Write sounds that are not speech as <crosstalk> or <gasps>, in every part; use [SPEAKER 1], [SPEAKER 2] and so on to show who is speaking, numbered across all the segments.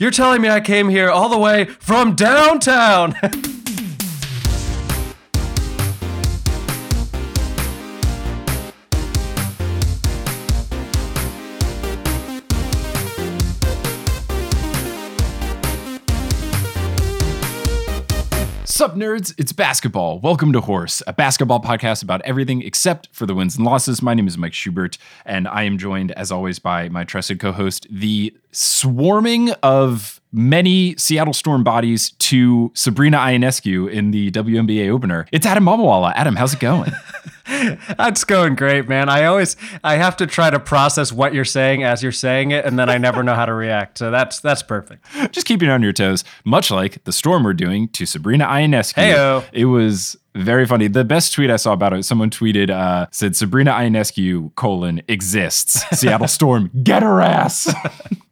[SPEAKER 1] You're telling me I came here all the way from downtown? <laughs>
[SPEAKER 2] Sup, nerds? It's basketball. Welcome to Horse, a basketball podcast about everything except for the wins and losses. My name is Mike Schubert, and I am joined, as always, by my trusted co host, the swarming of many Seattle Storm bodies to Sabrina Ionescu in the WNBA opener. It's Adam Mamawala. Adam, how's it going? <laughs>
[SPEAKER 1] That's going great, man. I always I have to try to process what you're saying as you're saying it, and then I never know how to react. So that's that's perfect.
[SPEAKER 2] Just keeping on your toes, much like the Storm we're doing to Sabrina Ionescu.
[SPEAKER 1] Heyo.
[SPEAKER 2] It was very funny. The best tweet I saw about it, someone tweeted, uh, said Sabrina Ionescu colon exists. Seattle Storm, get her ass. <laughs>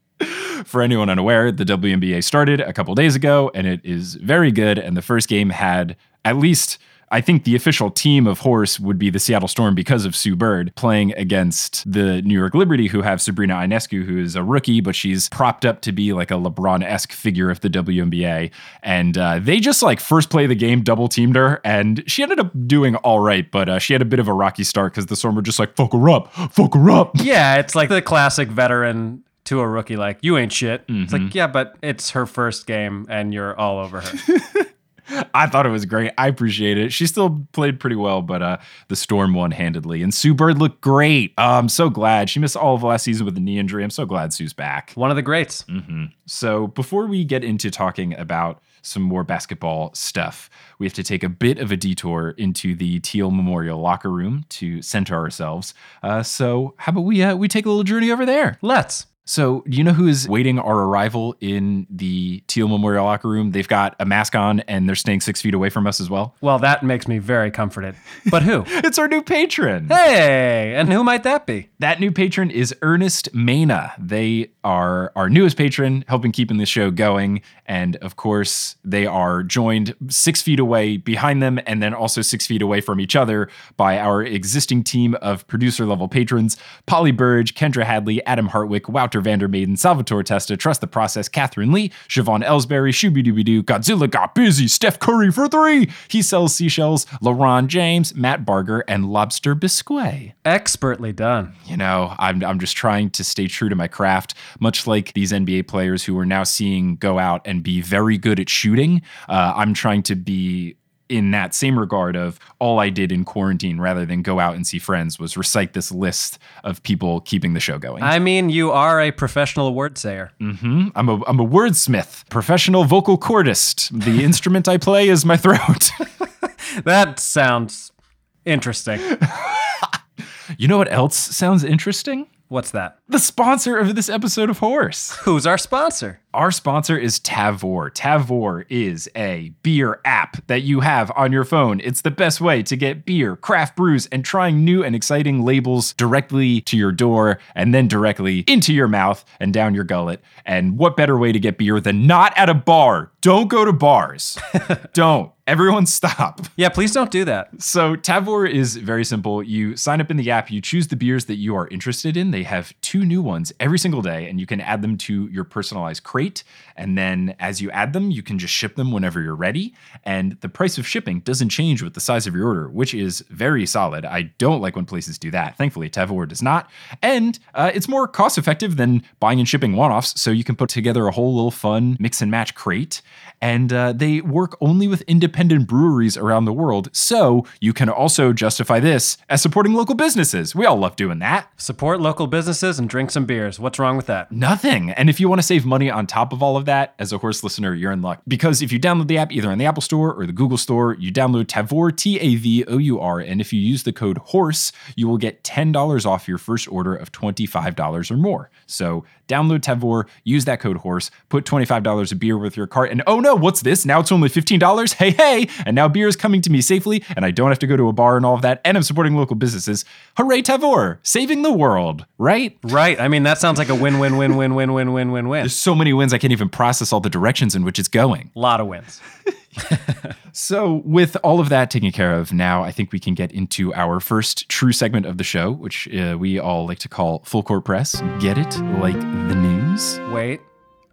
[SPEAKER 2] For anyone unaware, the WNBA started a couple days ago and it is very good. And the first game had at least, I think the official team of horse would be the Seattle Storm because of Sue Bird playing against the New York Liberty, who have Sabrina Ionescu, who is a rookie, but she's propped up to be like a LeBron esque figure of the WNBA. And uh, they just like first play the game, double teamed her, and she ended up doing all right, but uh, she had a bit of a rocky start because the Storm were just like, fuck her up, fuck her up.
[SPEAKER 1] Yeah, it's like the classic veteran to a rookie, like, you ain't shit. It's
[SPEAKER 2] Mm-hmm.
[SPEAKER 1] like, yeah, but it's her first game and you're all over her. <laughs>
[SPEAKER 2] I thought it was great. I appreciate it. She still played pretty well, but uh, the Storm won handedly. And Sue Bird looked great. Uh, I'm so glad. She missed all of last season with a knee injury. I'm so glad Sue's back.
[SPEAKER 1] One of the greats.
[SPEAKER 2] So before we get into talking about some more basketball stuff, we have to take a bit of a detour into the Teal Memorial locker room to center ourselves. Uh, so how about we uh, we take a little journey over there?
[SPEAKER 1] Let's.
[SPEAKER 2] So, do you know who is waiting our arrival in the Teal Memorial locker room? They've got a mask on and they're staying six feet away from us as well.
[SPEAKER 1] Well, that makes me very comforted. But who? <laughs>
[SPEAKER 2] It's our new patron.
[SPEAKER 1] hey, and who might that be?
[SPEAKER 2] That new patron is Ernest Mena. They are our newest patron, helping keeping the show going. And of course, they are joined six feet away behind them, and then also six feet away from each other by our existing team of producer level patrons Polly Burge, Kendra Hadley, Adam Hartwick, Wouter Vandermaiden, Salvatore Testa, Trust the Process, Catherine Lee, Siobhan Ellsbury, Shooby Dooby Doo, Godzilla got busy, Steph Curry for three. He sells seashells, LaRon James, Matt Barger, and Lobster Biscuit
[SPEAKER 1] Expertly done.
[SPEAKER 2] you know, I'm, I'm just trying to stay true to my craft, much like these NBA players who are now seeing go out and be very good at shooting. Uh, I'm trying to be in that same regard of all I did in quarantine rather than go out and see friends was recite this list of people keeping the show going.
[SPEAKER 1] I mean, you are a professional word sayer.
[SPEAKER 2] hmm I'm a I'm a wordsmith, professional vocal cordist. The <laughs> instrument I play is my throat. <laughs>
[SPEAKER 1] That sounds interesting. <laughs>
[SPEAKER 2] you know what else sounds interesting?
[SPEAKER 1] What's that?
[SPEAKER 2] The sponsor of this episode of Horse.
[SPEAKER 1] Who's our sponsor?
[SPEAKER 2] Our sponsor is Tavour. Tavour is a beer app that you have on your phone. It's the best way to get beer, craft brews, and trying new and exciting labels directly to your door and then directly into your mouth and down your gullet. And what better way to get beer than not at a bar? Don't go to bars. <laughs> Don't. Everyone stop. <laughs>
[SPEAKER 1] Yeah, please don't do that.
[SPEAKER 2] So Tavour is very simple. You sign up in the app, you choose the beers that you are interested in. They have two new ones every single day, and you can add them to your personalized crate. And then as you add them, you can just ship them whenever you're ready. And the price of shipping doesn't change with the size of your order, which is very solid. I don't like when places do that. Thankfully, Tavour does not. And uh, it's more cost effective than buying and shipping one offs. So you can put together a whole little fun mix and match crate. And uh, they work only with independent breweries around the world. So you can also justify this as supporting local businesses. We all love doing that.
[SPEAKER 1] Support local businesses and drink some beers. What's wrong with that?
[SPEAKER 2] Nothing. And if you want to save money on top of all of that, as a horse listener, you're in luck. Because if you download the app either on the Apple Store or the Google Store, you download Tavour, T A V O U R. And if you use the code HORSE, you will get $10 off your first order of $25 or more. So download Tavour, use that code HORSE, put $25 of beer with your cart, and oh no, what's this? Now it's only $15? Hey, hey! And now beer is coming to me safely, and I don't have to go to a bar and all of that, and I'm supporting local businesses. Hooray, Tavour! Saving the world, right?
[SPEAKER 1] Right. I mean, that sounds like a win win win win win win win win win.
[SPEAKER 2] There's so many wins, I can't even process all the directions in which it's going.
[SPEAKER 1] A lot of wins. <laughs>
[SPEAKER 2] So, with all of that taken care of, now I think we can get into our first true segment of the show, which uh, we all like to call Full Court Press. Get it? Like the news?
[SPEAKER 1] Wait.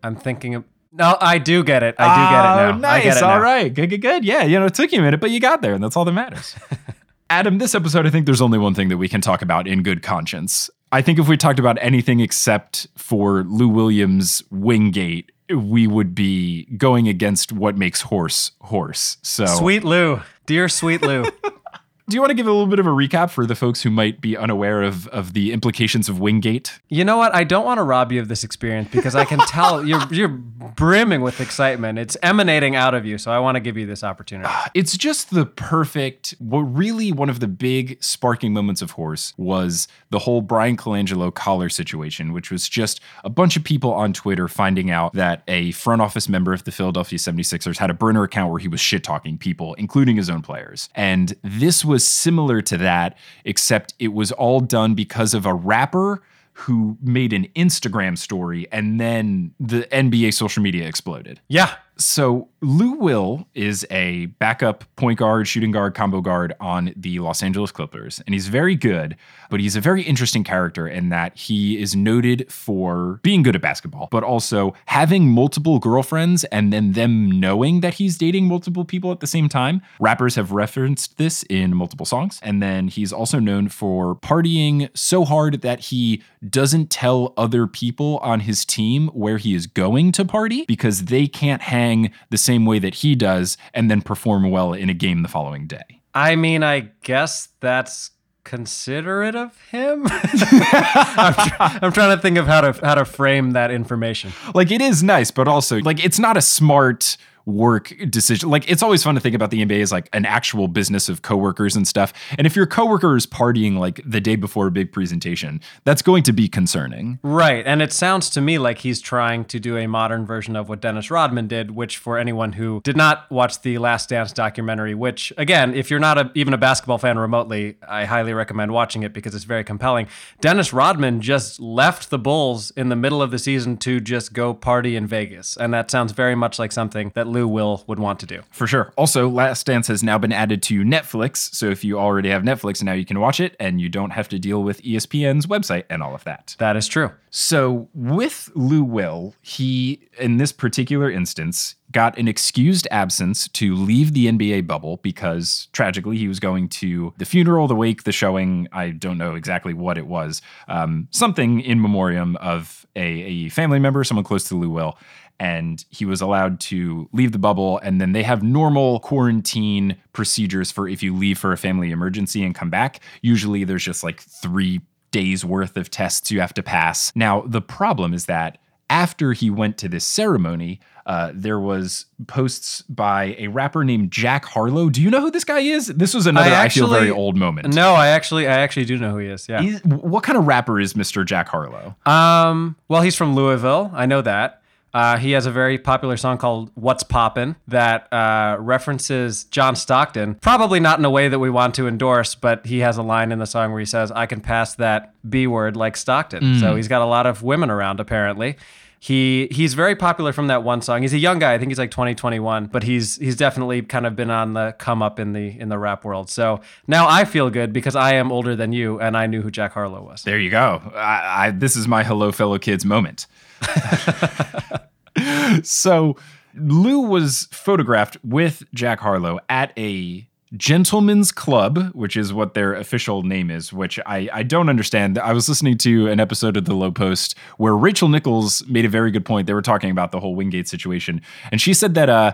[SPEAKER 1] I'm thinking of. No, I do get it. I do get it now.
[SPEAKER 2] Oh, nice.
[SPEAKER 1] I get it
[SPEAKER 2] All
[SPEAKER 1] now.
[SPEAKER 2] right. Good, good, good. Yeah, you know, it took you a minute, but you got there, and that's all that matters. <laughs> Adam, this episode, I think there's only one thing that we can talk about in good conscience. I think if we talked about anything except for Lou Williams' Wingate, we would be going against what makes horse horse. So,
[SPEAKER 1] Sweet Lou, dear Sweet Lou. <laughs>
[SPEAKER 2] do you want to give a little bit of a recap for the folks who might be unaware of, of the implications of Wingate?
[SPEAKER 1] You know what? I don't want to rob you of this experience because I can <laughs> tell you're you're brimming with excitement. It's emanating out of you, so I want to give you this opportunity.
[SPEAKER 2] Ah, it's just the perfect. What really one of the big sparking moments of Horse was the whole Bryan Colangelo collar situation, which was just a bunch of people on Twitter finding out that a front office member of the Philadelphia 76ers had a burner account where he was shit talking people, including his own players. And this was similar to that, except it was all done because of a rapper who made an Instagram story and then the NBA social media exploded.
[SPEAKER 1] Yeah.
[SPEAKER 2] So Lou Will is a backup point guard, shooting guard, combo guard on the Los Angeles Clippers, and he's very good. But he's a very interesting character in that he is noted for being good at basketball, but also having multiple girlfriends and then them knowing that he's dating multiple people at the same time. Rappers have referenced this in multiple songs, and then he's also known for partying so hard that he doesn't tell other people on his team where he is going to party because they can't hang the same way that he does and then perform well in a game the following day.
[SPEAKER 1] I mean, I guess that's considerate of him. <laughs> I'm, tr- I'm trying to think of how to how to frame that information.
[SPEAKER 2] Like it is nice, but also like it's not a smart work decision. Like it's always fun to think about the NBA as like an actual business of coworkers and stuff. And if your coworker is partying like the day before a big presentation, that's going to be concerning.
[SPEAKER 1] Right. And it sounds to me like he's trying to do a modern version of what Dennis Rodman did, which, for anyone who did not watch the Last Dance documentary, which, again, if you're not a, even a basketball fan remotely, I highly recommend watching it because it's very compelling. Dennis Rodman just left the Bulls in the middle of the season to just go party in Vegas. And that sounds very much like something that Lou Will would want to do.
[SPEAKER 2] For sure. Also, Last Dance has now been added to Netflix. So if you already have Netflix, now you can watch it and you don't have to deal with ESPN's website and all of that.
[SPEAKER 1] That is true.
[SPEAKER 2] So with Lou Will, he, in this particular instance, got an excused absence to leave the NBA bubble because tragically he was going to the funeral, the wake, the showing. I don't know exactly what it was. Um, something in memoriam of a, a family member, someone close to Lou Will. And he was allowed to leave the bubble. And then they have normal quarantine procedures for if you leave for a family emergency and come back. Usually there's just like three days worth of tests you have to pass. Now, the problem is that after he went to this ceremony, uh, there was posts by a rapper named Jack Harlow. Do you know who this guy is? This was another I, feel very old moment.
[SPEAKER 1] No, I actually, I actually do know who he is. Yeah.
[SPEAKER 2] He's- what kind of rapper is Mr. Jack Harlow?
[SPEAKER 1] Um, well, he's from Louisville. I know that. Uh, he has a very popular song called "What's Poppin'" that uh, references John Stockton. Probably not in a way that we want to endorse, but he has a line in the song where he says, "I can pass that B word like Stockton." So he's got a lot of women around apparently. He he's very popular from that one song. He's a young guy. I think he's like 20, 21, but he's he's definitely kind of been on the come up in the in the rap world. So now I feel good because I am older than you and I knew who Jack Harlow was.
[SPEAKER 2] There you go. I, I, this is my hello, fellow kids moment. <laughs> so Lou was photographed with Jack Harlow at a gentleman's club, which is what their official name is, which I, I don't understand. I was listening to an episode of the Lowe Post where Rachel Nichols made a very good point. They were talking about the whole Wingate situation, and she said that uh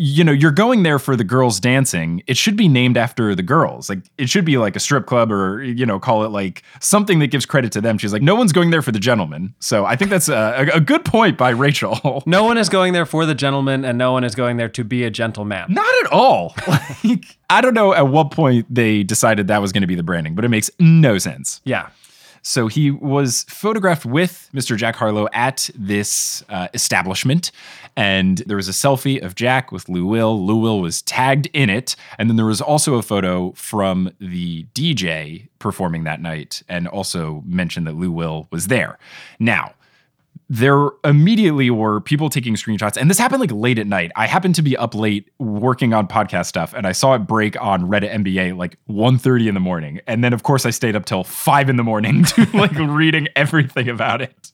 [SPEAKER 2] you know, you're going there for the girls dancing. It should be named after the girls. Like it should be like a strip club or you know, call it like something that gives credit to them. She's like, no one's going there for the gentlemen. So I think that's a, a good point by Rachel. <laughs>
[SPEAKER 1] No one is going there for the gentleman, and no one is going there to be a gentleman.
[SPEAKER 2] Not at all. <laughs> Like I don't know at what point they decided that was going to be the branding, but it makes no sense.
[SPEAKER 1] Yeah.
[SPEAKER 2] So he was photographed with Mr. Jack Harlow at this uh, establishment, and there was a selfie of Jack with Lou Will. Lou Will was tagged in it, and then there was also a photo from the DJ performing that night, and also mentioned that Lou Will was there. Now, there immediately were people taking screenshots and this happened like late at night. I happened to be up late working on podcast stuff and i saw it break on reddit nba like 1.30 in the morning. And then of course i stayed up till 5 in the morning <laughs> to like reading everything about it.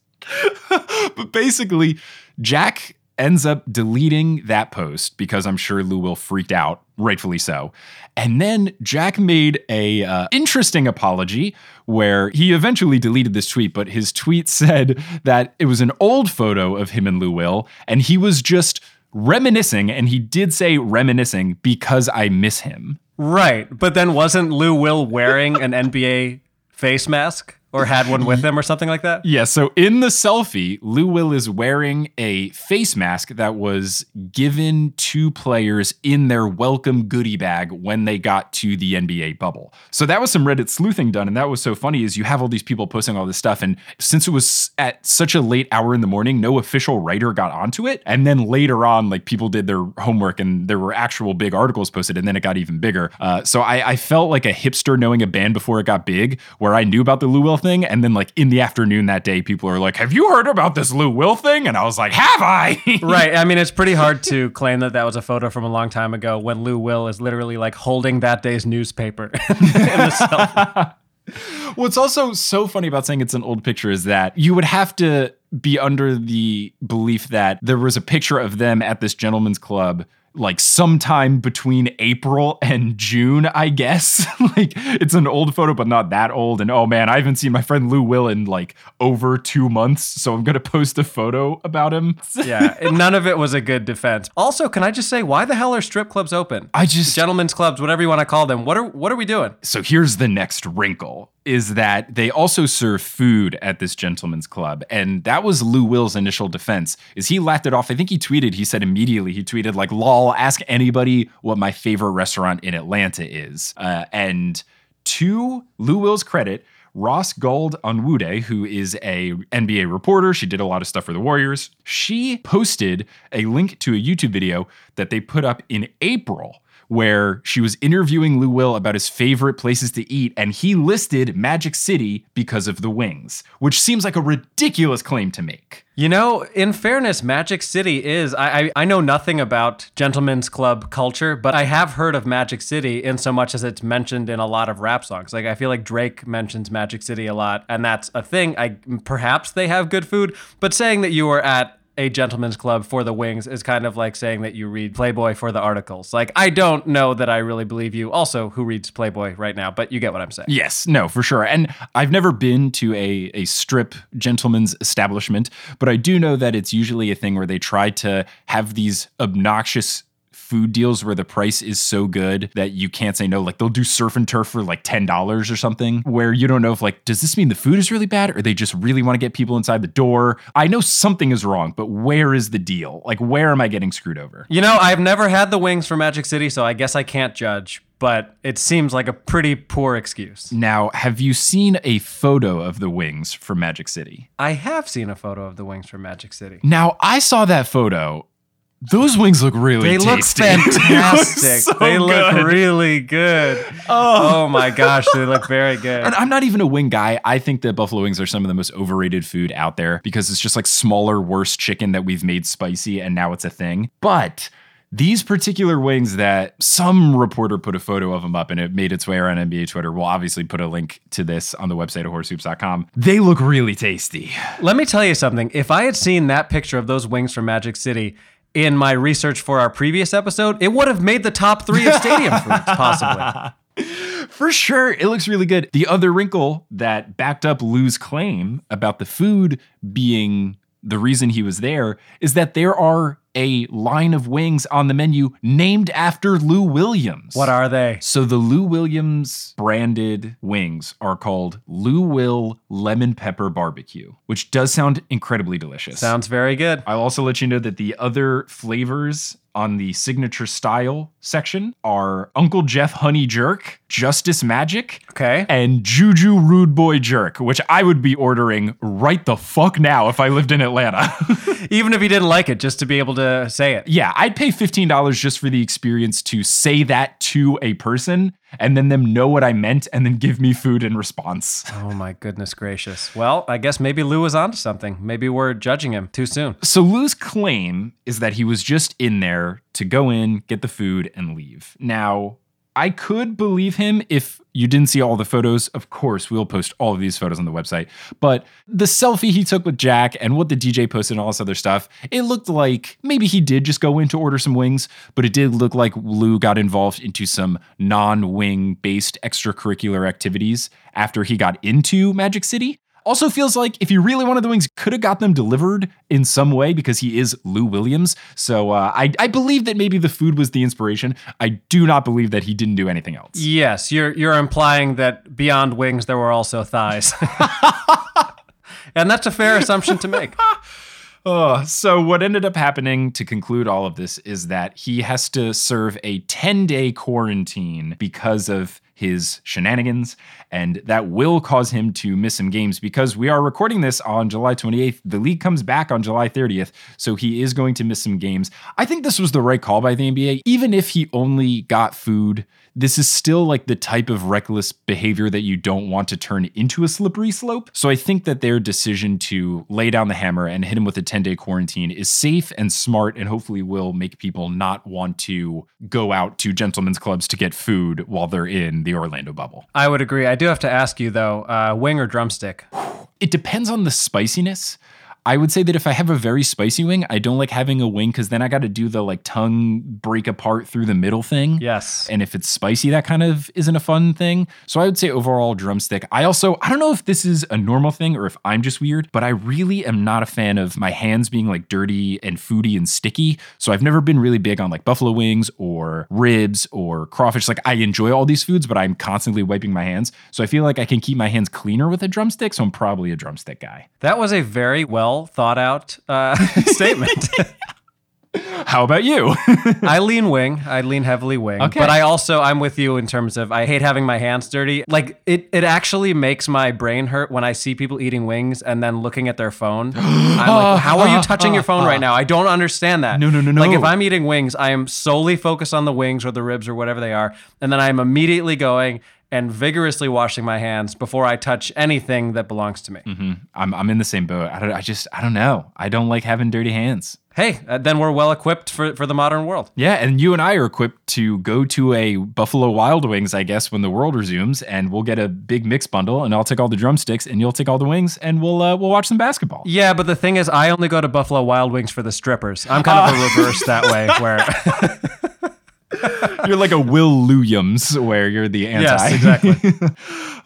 [SPEAKER 2] <laughs> But basically Jack ends up deleting that post because I'm sure Lou Will freaked out, rightfully so. And then Jack made a uh, interesting apology where he eventually deleted this tweet, but his tweet <laughs> said that it was an old photo of him and Lou Will, and he was just reminiscing, and he did say reminiscing because I miss him.
[SPEAKER 1] Right. But then wasn't Lou Will wearing an NBA face mask? Or had one with him or something like that?
[SPEAKER 2] Yeah, so in the selfie, Lou Will is wearing a face mask that was given to players in their welcome goodie bag when they got to the NBA bubble. So that was some Reddit sleuthing done, and that was so funny is you have all these people posting all this stuff, and since it was at such a late hour in the morning, no official writer got onto it. And then later on, like people did their homework and there were actual big articles posted, and then it got even bigger. Uh, so I, I felt like a hipster knowing a band before it got big, where I knew about the Lou Will thing. And then, like, in the afternoon that day, people are like, Have you heard about this Lou Will thing? And I was like, Have I? <laughs>
[SPEAKER 1] right. I mean, it's pretty hard to claim that that was a photo from a long time ago when Lou Will is literally like holding that day's newspaper <laughs> in the selfie. <laughs>
[SPEAKER 2] What's also so funny about saying it's an old picture is that you would have to be under the belief that there was a picture of them at this gentleman's club like sometime between April and June, I guess. <laughs> like it's an old photo, but not that old. And oh man, I haven't seen my friend Lou Will in like over two months. So I'm gonna post a photo about him. <laughs>
[SPEAKER 1] yeah, none of it was a good defense. Also, can I just say, why the hell are strip clubs open?
[SPEAKER 2] I just
[SPEAKER 1] gentlemen's clubs, whatever you want to call them. What are what are we doing?
[SPEAKER 2] So here's the next wrinkle is that they also serve food at this gentleman's club and that was lou will's initial defense is he laughed it off i think he tweeted he said immediately he tweeted like lol ask anybody what my favorite restaurant in atlanta is uh, and to lou will's credit Ros Gold Onwude, who is a NBA reporter, she did a lot of stuff for the Warriors. She posted a link to a YouTube video that they put up in April where she was interviewing Lou Will about his favorite places to eat, and he listed Magic City because of the wings, which seems like a ridiculous claim to make.
[SPEAKER 1] You know, in fairness, Magic City is. I, I, I, know nothing about gentlemen's club culture, but I have heard of Magic City in so much as it's mentioned in a lot of rap songs. Like I feel like Drake mentions Magic City a lot, and that's a thing. I perhaps they have good food, but saying that you were at a gentleman's club for the wings is kind of like saying that you read Playboy for the articles. Like, I don't know that I really believe you. Also, who reads Playboy right now? But you get what I'm saying.
[SPEAKER 2] Yes, no, for sure. And I've never been to a, a strip gentleman's establishment, but I do know that it's usually a thing where they try to have these obnoxious food deals where the price is so good that you can't say no. Like they'll do surf and turf for like $10 or something, where you don't know if like, does this mean the food is really bad or they just really want to get people inside the door? I know something is wrong, but where is the deal? Like, where am I getting screwed over?
[SPEAKER 1] You know, I've never had the wings from Magic City, so I guess I can't judge but it seems like a pretty poor excuse.
[SPEAKER 2] Now, have you seen a photo of the wings from Magic City?
[SPEAKER 1] I have seen a photo of the wings from Magic City.
[SPEAKER 2] Now, I saw that photo those wings look really
[SPEAKER 1] they
[SPEAKER 2] tasty.
[SPEAKER 1] look <laughs> fantastic. they look, so they look really good. Oh. oh. my gosh, they look very good.
[SPEAKER 2] And I'm not even a wing guy. I think that buffalo wings are some of the most overrated food out there because it's just like smaller, worse chicken that we've made spicy and now it's a thing. But these particular wings that some reporter put a photo of them up and it made its way around NBA Twitter. We'll obviously put a link to this on the website of horsehoops.com. They look really tasty.
[SPEAKER 1] Let me tell you something. If I had seen that picture of those wings from Magic City, in my research for our previous episode, it would have made the top three of stadium <laughs> foods, possibly.
[SPEAKER 2] For sure, it looks really good. The other wrinkle that backed up Lou's claim about the food being the reason he was there is that there are a line of wings on the menu named after Lou Williams.
[SPEAKER 1] What are they?
[SPEAKER 2] So the Lou Williams branded wings are called Lou Will Lemon Pepper Barbecue, which does sound incredibly delicious.
[SPEAKER 1] Sounds very good.
[SPEAKER 2] I'll also let you know that the other flavors on the signature style section are Uncle Jeff Honey Jerk, Justice Magic,
[SPEAKER 1] okay,
[SPEAKER 2] and Juju Rude Boy Jerk, which I would be ordering right the fuck now if I lived in Atlanta. <laughs>
[SPEAKER 1] Even if you didn't like it, just to be able to say it.
[SPEAKER 2] Yeah, I'd pay $15 just for the experience to say that to a person and then them know what I meant and then give me food in response.
[SPEAKER 1] Oh my goodness gracious. Well, I guess maybe Lou was onto something. Maybe we're judging him too soon.
[SPEAKER 2] So Lou's claim is that he was just in there to go in, get the food, and leave. Now, I could believe him if you didn't see all the photos. Of course, we'll post all of these photos on the website. But the selfie he took with Jack and what the DJ posted and all this other stuff, it looked like maybe he did just go in to order some wings, but it did look like Lou got involved into some non wing based extracurricular activities after he got into Magic City. Also feels like if he really wanted the wings, could have got them delivered in some way because he is Lou Williams. So uh, I, I believe that maybe the food was the inspiration. I do not believe that he didn't do anything else.
[SPEAKER 1] Yes, you're you're implying that beyond wings there were also thighs. <laughs> and that's a fair assumption to make. <laughs>
[SPEAKER 2] Oh, so what ended up happening to conclude all of this is that he has to serve a 10 day quarantine because of his shenanigans, and that will cause him to miss some games because we are recording this on July 28th. The league comes back on July 30th, so he is going to miss some games. I think this was the right call by the NBA, even if he only got food this is still like the type of reckless behavior that you don't want to turn into a slippery slope. So I think that their decision to lay down the hammer and hit him with a 10 day quarantine is safe and smart and hopefully will make people not want to go out to gentlemen's clubs to get food while they're in the Orlando bubble.
[SPEAKER 1] I would agree. I do have to ask you though, uh, wing or drumstick?
[SPEAKER 2] It depends on the spiciness. I would say that if I have a very spicy wing, I don't like having a wing because then I got to do the like tongue break apart through the middle thing.
[SPEAKER 1] Yes.
[SPEAKER 2] And if it's spicy, that kind of isn't a fun thing. So I would say overall drumstick. I also, I don't know if this is a normal thing or if I'm just weird, but I really am not a fan of my hands being like dirty and foody and sticky. So I've never been really big on like buffalo wings or ribs or crawfish. Like I enjoy all these foods, but I'm constantly wiping my hands. So I feel like I can keep my hands cleaner with a drumstick. So I'm probably a drumstick guy.
[SPEAKER 1] That was a very well thought out uh, <laughs> statement. <laughs>
[SPEAKER 2] How about you? <laughs>
[SPEAKER 1] I lean wing. I lean heavily wing.
[SPEAKER 2] Okay.
[SPEAKER 1] But I also I'm with you in terms of I hate having my hands dirty. Like it it actually makes my brain hurt when I see people eating wings and then looking at their phone. <gasps> I'm like, how are you touching your phone right now? I don't understand that.
[SPEAKER 2] No, no, no, no.
[SPEAKER 1] Like if I'm eating wings, I am solely focused on the wings or the ribs or whatever they are, and then I'm immediately going and vigorously washing my hands before I touch anything that belongs to me.
[SPEAKER 2] I'm, I'm in the same boat. I, don't, I just, I don't know. I don't like having dirty hands.
[SPEAKER 1] Hey, uh, then we're well equipped for, for the modern world.
[SPEAKER 2] Yeah, and you and I are equipped to go to a Buffalo Wild Wings, I guess, when the world resumes, and we'll get a big mix bundle, and I'll take all the drumsticks, and you'll take all the wings, and we'll uh, we'll watch some basketball.
[SPEAKER 1] Yeah, but the thing is, I only go to Buffalo Wild Wings for the strippers. I'm kind of a <laughs> reverse that way, where <laughs> <laughs>
[SPEAKER 2] You're like a Will Williams, where you're the anti.
[SPEAKER 1] yes, exactly.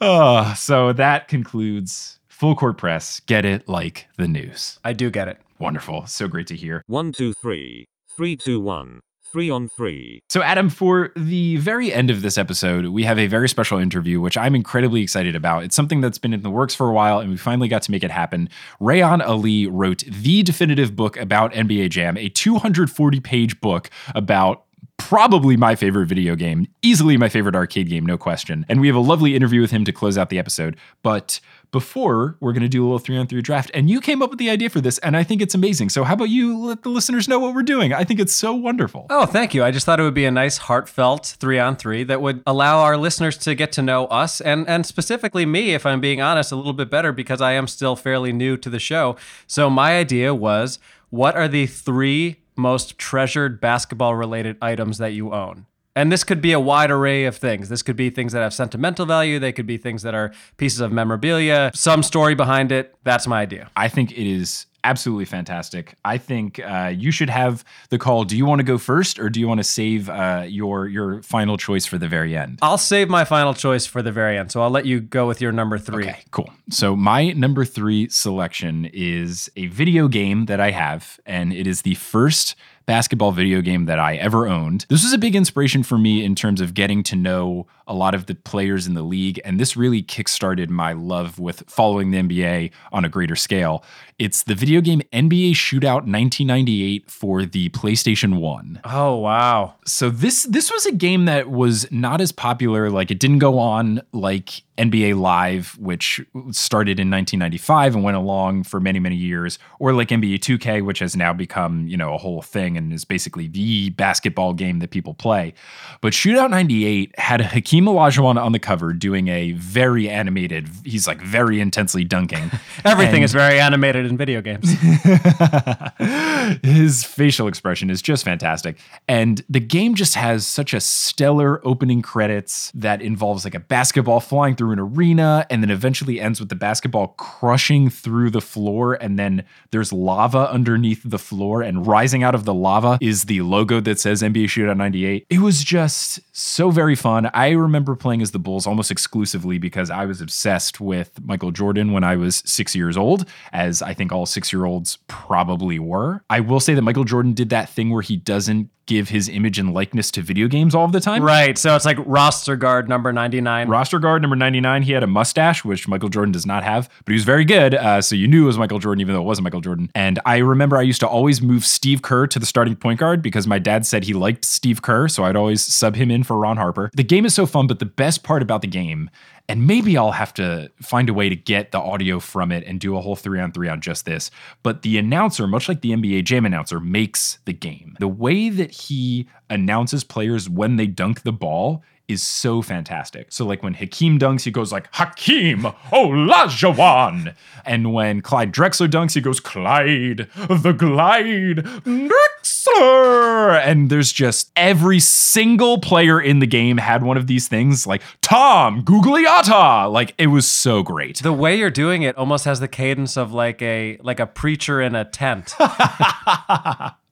[SPEAKER 2] oh, <laughs> so that concludes Full Court Press. Get it like the news.
[SPEAKER 1] I do get it.
[SPEAKER 2] Wonderful. So great to hear.
[SPEAKER 3] One, two, three. Three, two, one. Three on three.
[SPEAKER 2] So, Adam, for the very end of this episode, we have a very special interview, which I'm incredibly excited about. It's something that's been in the works for a while, and we finally got to make it happen. Reyan Ali wrote the definitive book about NBA Jam, a 240 page book about probably my favorite video game, easily my favorite arcade game, no question. And we have a lovely interview with him to close out the episode. But before, we're going to do a little three on three draft. And you came up with the idea for this, and I think it's amazing. So, how about you let the listeners know what we're doing? I think it's so wonderful.
[SPEAKER 1] Oh, thank you. I just thought it would be a nice, heartfelt three on three that would allow our listeners to get to know us and, and specifically me, if I'm being honest, a little bit better because I am still fairly new to the show. So, my idea was what are the three most treasured basketball related items that you own? And this could be a wide array of things. This could be things that have sentimental value. They could be things that are pieces of memorabilia, some story behind it. That's my idea.
[SPEAKER 2] I think it is absolutely fantastic. I think uh, you should have the call. Do you want to go first, or do you want to save uh, your your final choice for the very end?
[SPEAKER 1] I'll save my final choice for the very end. So I'll let you go with your number three.
[SPEAKER 2] Okay, cool. So my number three selection is a video game that I have, and it is the first basketball video game that I ever owned. This was a big inspiration for me in terms of getting to know a lot of the players in the league, and this really kickstarted my love with following the NBA on a greater scale. It's the video game NBA Shootout 1998 for the PlayStation 1
[SPEAKER 1] Oh, wow.
[SPEAKER 2] so this this was a game that was not as popular like it didn't go on like NBA Live which started in 1995 and went along for many many years or like NBA 2K which has now become you know a whole thing and is basically the basketball game that people play but Shootout 98 had Hakeem Olajuwon on the cover doing a very animated, he's like very intensely dunking. <laughs>
[SPEAKER 1] Everything
[SPEAKER 2] And
[SPEAKER 1] is very animated in video games. <laughs>
[SPEAKER 2] his facial expression is just fantastic. And the game just has such a stellar opening credits that involves like a basketball flying through an arena and then eventually ends with the basketball crushing through the floor. And then there's lava underneath the floor. And rising out of the lava is the logo that says NBA Shootout 98. It was just so very fun. I remember playing as the Bulls almost exclusively because I was obsessed with Michael Jordan when I was six years old, as I think all six year olds probably were. I will say that Michael Jordan did that thing where he doesn't give his image and likeness to video games all of the time.
[SPEAKER 1] right. So it's like roster guard number 99.
[SPEAKER 2] Roster guard number 99, he had a mustache, which Michael Jordan does not have, but he was very good. Uh, so you knew it was Michael Jordan, even though it wasn't Michael Jordan. And I remember I used to always move Steve Kerr to the starting point guard because my dad said he liked Steve Kerr. So I'd always sub him in for Ron Harper. The game is so fun, but the best part about the game, and maybe I'll have to find a way to get the audio from it and do a whole three on three on just this. But the announcer, much like the NBA Jam announcer, makes the game. The way that he announces players when they dunk the ball is so fantastic. So like when Hakeem dunks, he goes like Hakeem Olajuwon, and when Clyde Drexler dunks, he goes Clyde the Glide Drexler, and there's just every single player in the game had one of these things, like Tom Gugliotta. Like it was so great.
[SPEAKER 1] The way you're doing it almost has the cadence of like a like a preacher in a tent. <laughs>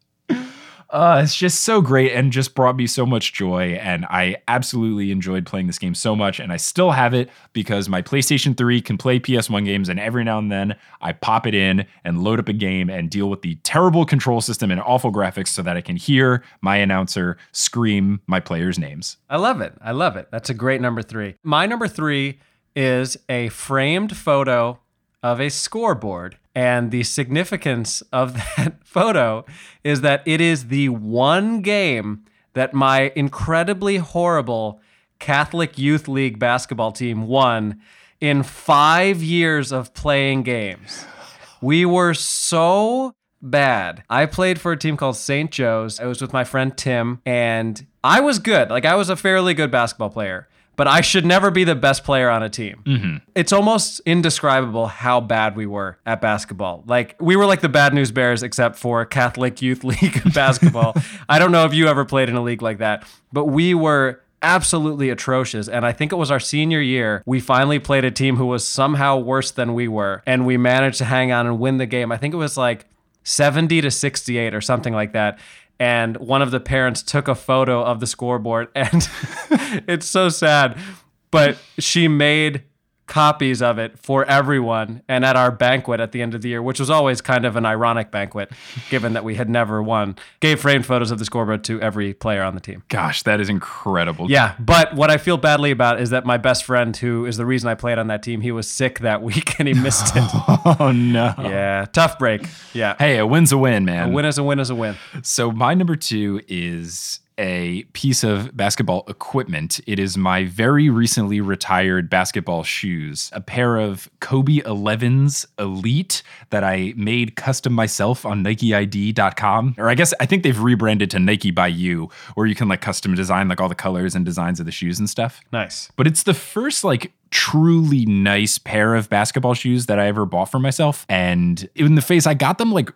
[SPEAKER 2] Uh, it's just so great and just brought me so much joy. And I absolutely enjoyed playing this game so much. And I still have it because my PlayStation 3 can play PS1 games. And every now and then I pop it in and load up a game and deal with the terrible control system and awful graphics so that I can hear my announcer scream my players' names.
[SPEAKER 1] I love it. I love it. That's a great number three. My number three is a framed photo of a scoreboard. And the significance of <laughs> that photo is that it is the one game that my incredibly horrible Catholic Youth League basketball team won in five years of playing games. We were so bad. I played for a team called St. Joe's. I was with my friend Tim, and I was good. Like, I was a fairly good basketball player, but I should never be the best player on a team. Mm-hmm. It's almost indescribable how bad we were at basketball. Like, we were like the Bad News Bears, except for Catholic Youth <laughs> League <laughs> basketball. I don't know if you ever played in a league like that, but we were absolutely atrocious. And I think it was our senior year, we finally played a team who was somehow worse than we were. And we managed to hang on and win the game. I think it was like 70 to 68 or something like that. And one of the parents took a photo of the scoreboard, <laughs> and it's so sad. But she made copies of it for everyone and at our banquet at the end of the year, which was always kind of an ironic banquet, given that we had never won, gave framed photos of the scoreboard to every player on the team.
[SPEAKER 2] Gosh, that is incredible.
[SPEAKER 1] Yeah, but what I feel badly about is that my best friend, who is the reason I played on that team, he was sick that week and he missed it. <laughs>
[SPEAKER 2] Oh, no.
[SPEAKER 1] yeah, tough break. Yeah.
[SPEAKER 2] Hey, a win's a win, man.
[SPEAKER 1] A win is a win is a win.
[SPEAKER 2] So my number two is a piece of basketball equipment. It is my very recently retired basketball shoes, a pair of Kobe 11s Elite that I made custom myself on NikeID.com. Or I guess I think they've rebranded to Nike by You, where you can like custom design like all the colors and designs of the shoes and stuff.
[SPEAKER 1] Nice.
[SPEAKER 2] But it's the first like truly nice pair of basketball shoes that I ever bought for myself. And in the face, I got them like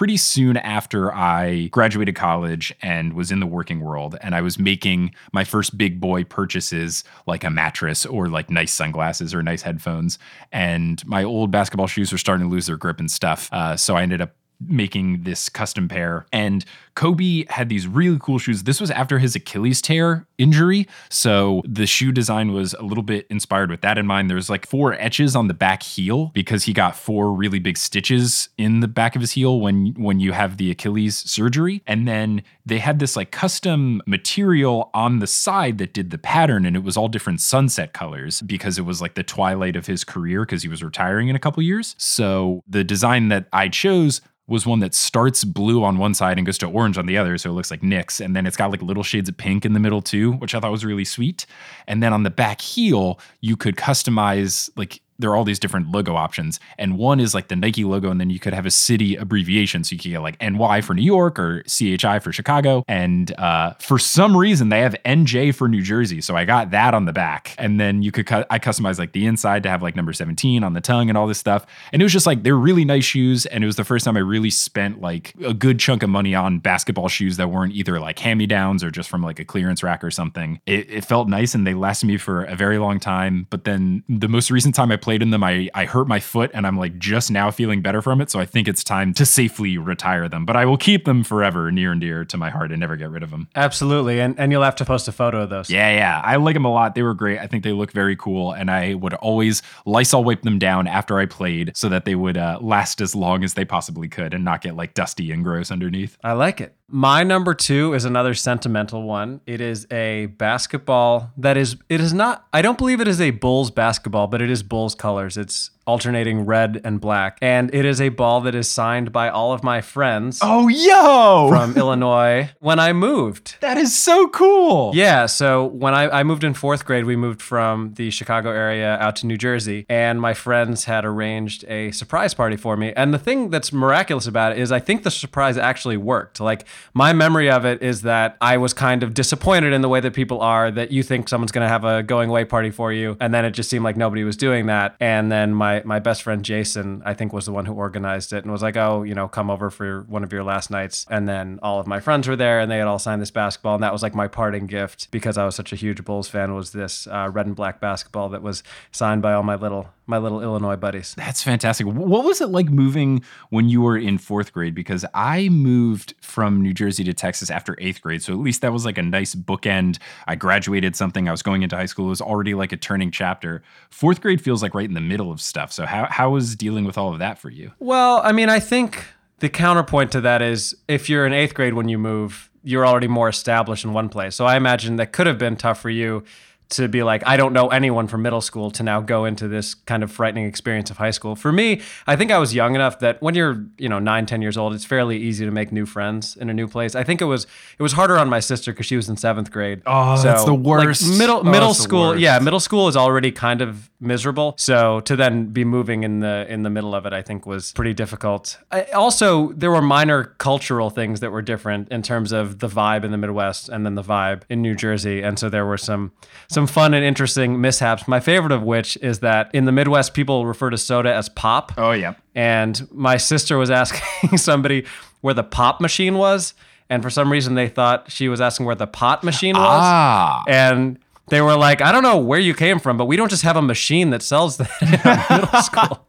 [SPEAKER 2] pretty soon after I graduated college and was in the working world. And I was making my first big boy purchases like a mattress or like nice sunglasses or nice headphones. And my old basketball shoes were starting to lose their grip and stuff. Uh, so I ended up making this custom pair. And Kobe had these really cool shoes. This was after his Achilles tear injury. So the shoe design was a little bit inspired with that in mind. There's like four etches on the back heel because he got four really big stitches in the back of his heel when when you have the Achilles surgery. And then they had this like custom material on the side that did the pattern and it was all different sunset colors because it was like the twilight of his career because he was retiring in a couple years. So the design that I chose was one that starts blue on one side and goes to orange on the other. So it looks like Knicks. And then it's got like little shades of pink in the middle too, which I thought was really sweet. And then on the back heel, you could customize like there are all these different logo options. And one is like the Nike logo, and then you could have a city abbreviation. So you could get like NY for New York or CHI for Chicago. And uh, for some reason, they have NJ for New Jersey. So I got that on the back. And then you could cut, I customized like the inside to have like number 17 on the tongue and all this stuff. And it was just like, they're really nice shoes. And it was the first time I really spent like a good chunk of money on basketball shoes that weren't either like hand me downs or just from like a clearance rack or something. It, it felt nice and they lasted me for a very long time. But then the most recent time I played in them, I, I hurt my foot and I'm like just now feeling better from it. So I think it's time to safely retire them. But I will keep them forever near and dear to my heart and never get rid of them.
[SPEAKER 1] Absolutely. And, and you'll have to post a photo of those.
[SPEAKER 2] Yeah, yeah. I like them a lot. They were great. I think they look very cool. And I would always Lysol wipe them down after I played so that they would uh, last as long as they possibly could and not get like dusty and gross underneath.
[SPEAKER 1] I like it. My number two is another sentimental one. It is a basketball that is, it is not, I don't believe it is a Bulls basketball, but it is Bulls colors. It's alternating red and black. And it is a ball that is signed by all of my friends
[SPEAKER 2] Oh, yo!
[SPEAKER 1] from <laughs> Illinois when I moved.
[SPEAKER 2] that is so cool.
[SPEAKER 1] Yeah, so when I, I moved in fourth grade, we moved from the Chicago area out to New Jersey, and my friends had arranged a surprise party for me. And the thing that's miraculous about it is I think the surprise actually worked. Like, my memory of it is that I was kind of disappointed in the way that people are, that you think someone's going to have a going away party for you, and then it just seemed like nobody was doing that. And then my, my best friend Jason, I think, was the one who organized it and was like, oh, you know, come over for one of your last nights. And then all of my friends were there and they had all signed this basketball. And that was like my parting gift because I was such a huge Bulls fan was this uh, red and black basketball that was signed by all my little my little Illinois buddies.
[SPEAKER 2] That's fantastic. What was it like moving when you were in fourth grade? Because I moved from New Jersey to Texas after eighth grade. So at least that was like a nice bookend. I graduated something. I was going into high school. It was already like a turning chapter. Fourth grade feels like right in the middle of stuff. So how, how was dealing with all of that for you?
[SPEAKER 1] Well, I mean, I think the counterpoint to that is if you're in eighth grade when you move, you're already more established in one place. So I imagine that could have been tough for you to be like, I don't know anyone from middle school to now go into this kind of frightening experience of high school. For me, I think I was young enough that when you're, you know, nine, 10 years old, it's fairly easy to make new friends in a new place. I think it was it was harder on my sister because she was in seventh grade.
[SPEAKER 2] Oh, that's the worst.
[SPEAKER 1] Like middle
[SPEAKER 2] Oh,
[SPEAKER 1] middle
[SPEAKER 2] the
[SPEAKER 1] school, yeah, middle school is already kind of miserable. So to then be moving in the in the middle of it, I think was pretty difficult. I, also, there were minor cultural things that were different in terms of the vibe in the Midwest and then the vibe in New Jersey, and so there were some some fun and interesting mishaps. My favorite of which is that in the Midwest, people refer to soda as pop.
[SPEAKER 2] Oh, yeah.
[SPEAKER 1] And my sister was <laughs> asking somebody where the pop machine was. And for some reason, they thought she was asking where the pot machine was.
[SPEAKER 2] Ah.
[SPEAKER 1] And they were like, I don't know where you came from, but we don't just have a machine that sells that <laughs> in middle <laughs> school.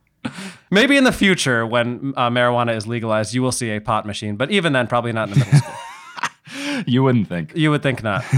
[SPEAKER 1] Maybe in the future, when uh, marijuana is legalized, you will see a pot machine. But even then, probably not in the middle school.
[SPEAKER 2] You wouldn't think.
[SPEAKER 1] You would think not. <laughs>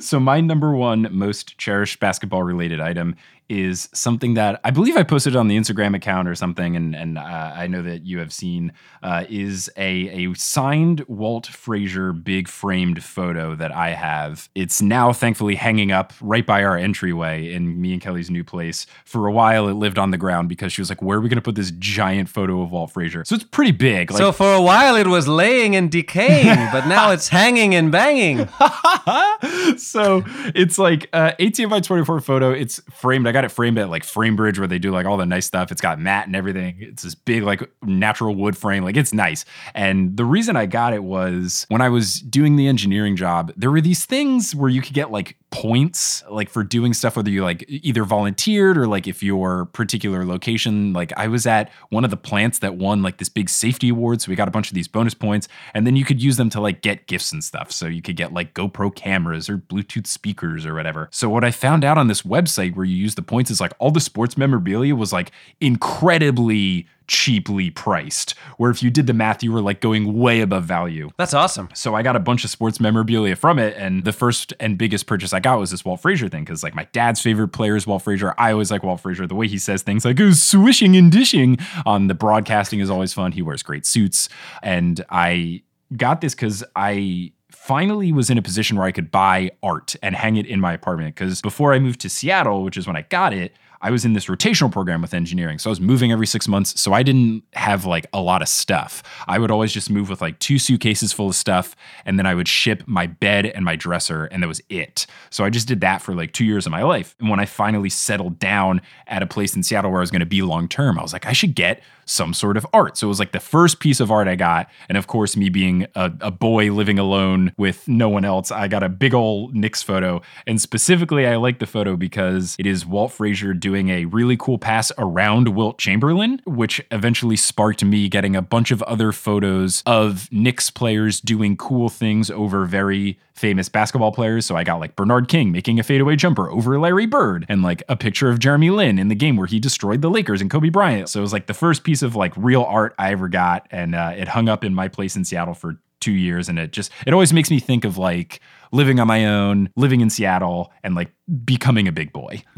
[SPEAKER 2] So my number one most cherished basketball related item is something that I believe I posted on the Instagram account or something, and and uh, I know that you have seen uh, is a a signed Walt Frazier big framed photo that I have. It's now thankfully hanging up right by our entryway in me and Kelly's new place. For a while, it lived on the ground because she was like, "Where are we going to put this giant photo of Walt Frazier?" So it's pretty big. Like,
[SPEAKER 1] so for a while, it was laying and decaying, but now it's <laughs> hanging and banging. <laughs>
[SPEAKER 2] so it's like uh 18 by 24 photo it's framed i got it framed at like framebridge where they do like all the nice stuff. It's got matte and everything. It's this big like natural wood frame. Like it's nice. And the reason i got it was when i was doing the engineering job there were these things where you could get like points like for doing stuff whether you like either volunteered or like if your particular location like i was at one of the plants that won like this big safety award so we got a bunch of these bonus points and then you could use them to like get gifts and stuff. So you could get like gopro cameras or bluetooth speakers or whatever. So what i found out on this website where you use the points is like all the sports memorabilia was like incredibly cheaply priced where if you did the math you were like going way above value
[SPEAKER 1] That's awesome.
[SPEAKER 2] so I got a bunch of sports memorabilia from it, and the first and biggest purchase I got was this Walt Frazier thing because like my dad's favorite player is Walt Frazier. I always like Walt Frazier. The way he says things like "oh swishing and dishing" on the broadcasting is always fun. He wears great suits, and I got this because I finally was in a position where I could buy art and hang it in my apartment because before I moved to Seattle, which is when I got it. I was in this rotational program with engineering. So I was moving every six months. So I didn't have like a lot of stuff. I would always just move with like two suitcases full of stuff. And then I would ship my bed and my dresser. And that was it. So I just did that for like two years of my life. And when I finally settled down at a place in Seattle where I was going to be long term, I was like, I should get some sort of art. So it was like the first piece of art I got. And of course, me being a, a boy living alone with no one else, I got a big old Knicks photo. And specifically, I like the photo because it is Walt Frazier doing a really cool pass around Wilt Chamberlain, which eventually sparked me getting a bunch of other photos of Knicks players doing cool things over very famous basketball players. So I got like Bernard King making a fadeaway jumper over Larry Bird and like a picture of Jeremy Lin in the game where he destroyed the Lakers and Kobe Bryant. So it was like the first piece of like real art I ever got. And uh, it hung up in my place in Seattle for two years. And it just, it always makes me think of like living on my own, living in Seattle and like becoming a big boy. <laughs>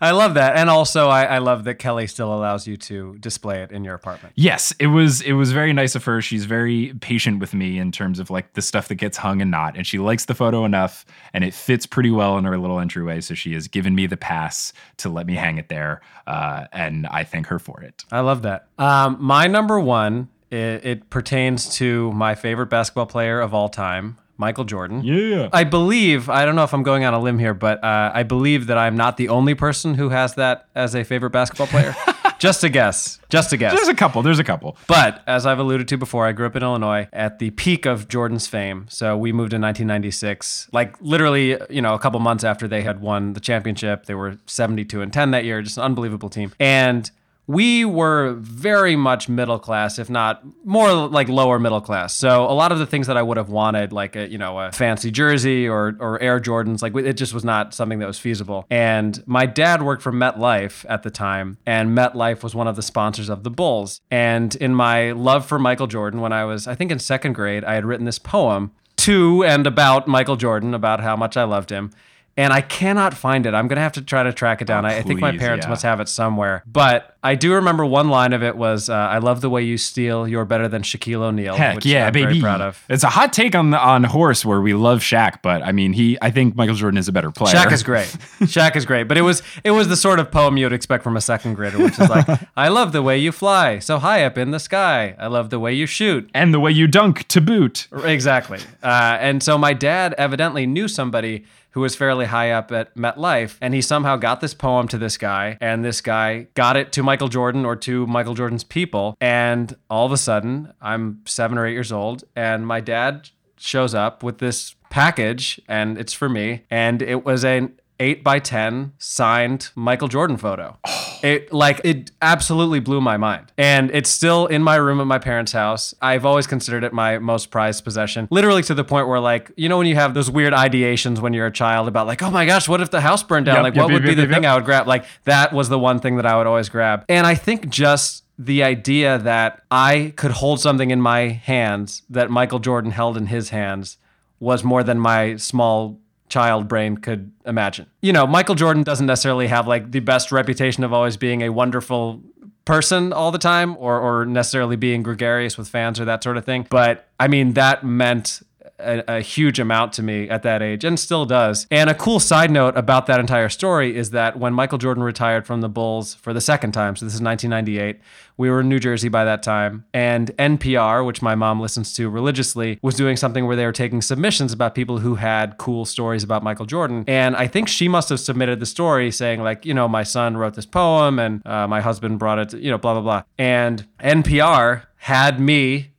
[SPEAKER 1] I love that, and also I, I love that Kelly still allows you to display it in your apartment.
[SPEAKER 2] Yes, it was it was very nice of her. She's very patient with me in terms of like the stuff that gets hung and not, and she likes the photo enough, and it fits pretty well in her little entryway. So she has given me the pass to let me hang it there, uh, and I thank her for it.
[SPEAKER 1] I love that. Um, my number one, it, it pertains to my favorite basketball player of all time, Michael Jordan.
[SPEAKER 2] Yeah.
[SPEAKER 1] I believe, I don't know if I'm going on a limb here, but uh, I believe that I'm not the only person who has that as a favorite basketball player. <laughs> just a guess. Just a guess.
[SPEAKER 2] There's a couple. There's a couple.
[SPEAKER 1] But as I've alluded to before, I grew up in Illinois at the peak of Jordan's fame. So we moved in 1996, like literally, you know, a couple months after they had won the championship. They were 72 and 10 that year, just an unbelievable team. And we were very much middle class, if not more like lower middle class. So a lot of the things that I would have wanted, like a you know a fancy jersey or or Air Jordans, like it just was not something that was feasible. And my dad worked for MetLife at the time, and MetLife was one of the sponsors of the Bulls. And in my love for Michael Jordan, when I was I think in second grade, I had written this poem to and about Michael Jordan, about how much I loved him and I cannot find it. I'm gonna have to try to track it down.
[SPEAKER 2] Oh,
[SPEAKER 1] I, I think my parents
[SPEAKER 2] yeah.
[SPEAKER 1] must have it somewhere. But I do remember one line of it was, uh, "I love the way you steal. You're better than Shaquille O'Neal."
[SPEAKER 2] Heck
[SPEAKER 1] which
[SPEAKER 2] yeah,
[SPEAKER 1] I'm
[SPEAKER 2] baby!
[SPEAKER 1] Very proud of.
[SPEAKER 2] It's a hot take on the, on horse where we love Shaq, but I mean, he. I think Michael Jordan is a better player.
[SPEAKER 1] Shaq is great. <laughs> Shaq is great. But it was it was the sort of poem you would expect from a second grader, which is like, <laughs> "I love the way you fly so high up in the sky. I love the way you shoot."
[SPEAKER 2] and the way you dunk to boot.
[SPEAKER 1] Exactly. Uh, and so my dad evidently knew somebody who was fairly high up at MetLife, and he somehow got this poem to this guy, and this guy got it to Michael Jordan or to Michael Jordan's people, and all of a sudden, I'm seven or eight years old, and my dad shows up with this package, and it's for me, and it was an eight by ten signed Michael Jordan photo. Oh, It like it absolutely blew my mind. And it's still in my room at my parents' house. I've always considered it my most prized possession. Literally to the point where like, you know when you have those weird ideations when you're a child about like, "Oh my gosh, what if the house burned down?"
[SPEAKER 2] Yep,
[SPEAKER 1] like
[SPEAKER 2] yep,
[SPEAKER 1] what
[SPEAKER 2] yep,
[SPEAKER 1] would be the thing. I would grab? Like that was the one thing that I would always grab. And I think just the idea that I could hold something in my hands that Michael Jordan held in his hands was more than my small child brain could imagine. You know, Michael Jordan doesn't necessarily have like the best reputation of always being a wonderful person all the time or or necessarily being gregarious with fans or that sort of thing. But I mean, that meant a, a huge amount to me at that age and still does. And a cool side note about that entire story is that when Michael Jordan retired from the Bulls for the second time, so this is 1998, we were in New Jersey by that time, and NPR, which my mom listens to religiously, was doing something where they were taking submissions about people who had cool stories about Michael Jordan. And I think she must have submitted the story saying, like, you know, my son wrote this poem and uh, my husband brought it, to, you know, blah, blah, blah. And NPR had me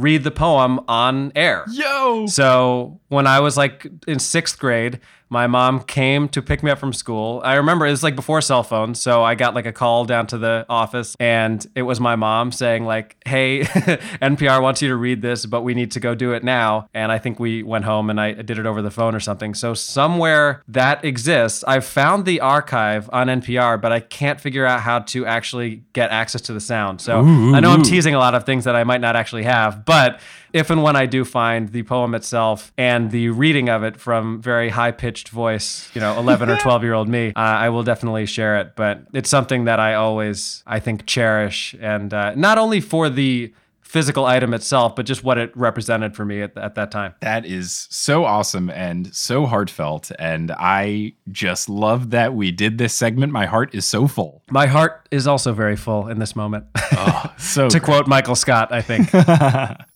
[SPEAKER 1] read the poem on air.
[SPEAKER 2] Yo.
[SPEAKER 1] So when I was like in sixth grade, my mom came to pick me up from school. I remember it was like before cell phones, so I got like a call down to the office, and it was my mom saying like, "Hey, <laughs> NPR wants you to read this, but we need to go do it now." And I think we went home and I did it over the phone or something. So somewhere that exists. I've found the archive on NPR, but I can't figure out how to actually get access to the sound. So
[SPEAKER 2] Ooh,
[SPEAKER 1] I know I'm teasing a lot of things that I might not actually have, but if and when I do find the poem itself and the reading of it from very high pitched voice, you know, 11 or <laughs> 12 year old me, uh, I will definitely share it. But it's something that I always, I think, cherish. And uh, not only for the physical item itself, but just what it represented for me at, at that time.
[SPEAKER 2] That is so awesome and so heartfelt. And I just love that we did this segment. My heart is so full.
[SPEAKER 1] My heart is also very full in this moment.
[SPEAKER 2] Oh, so <laughs>
[SPEAKER 1] to quote Michael Scott, I think. <laughs>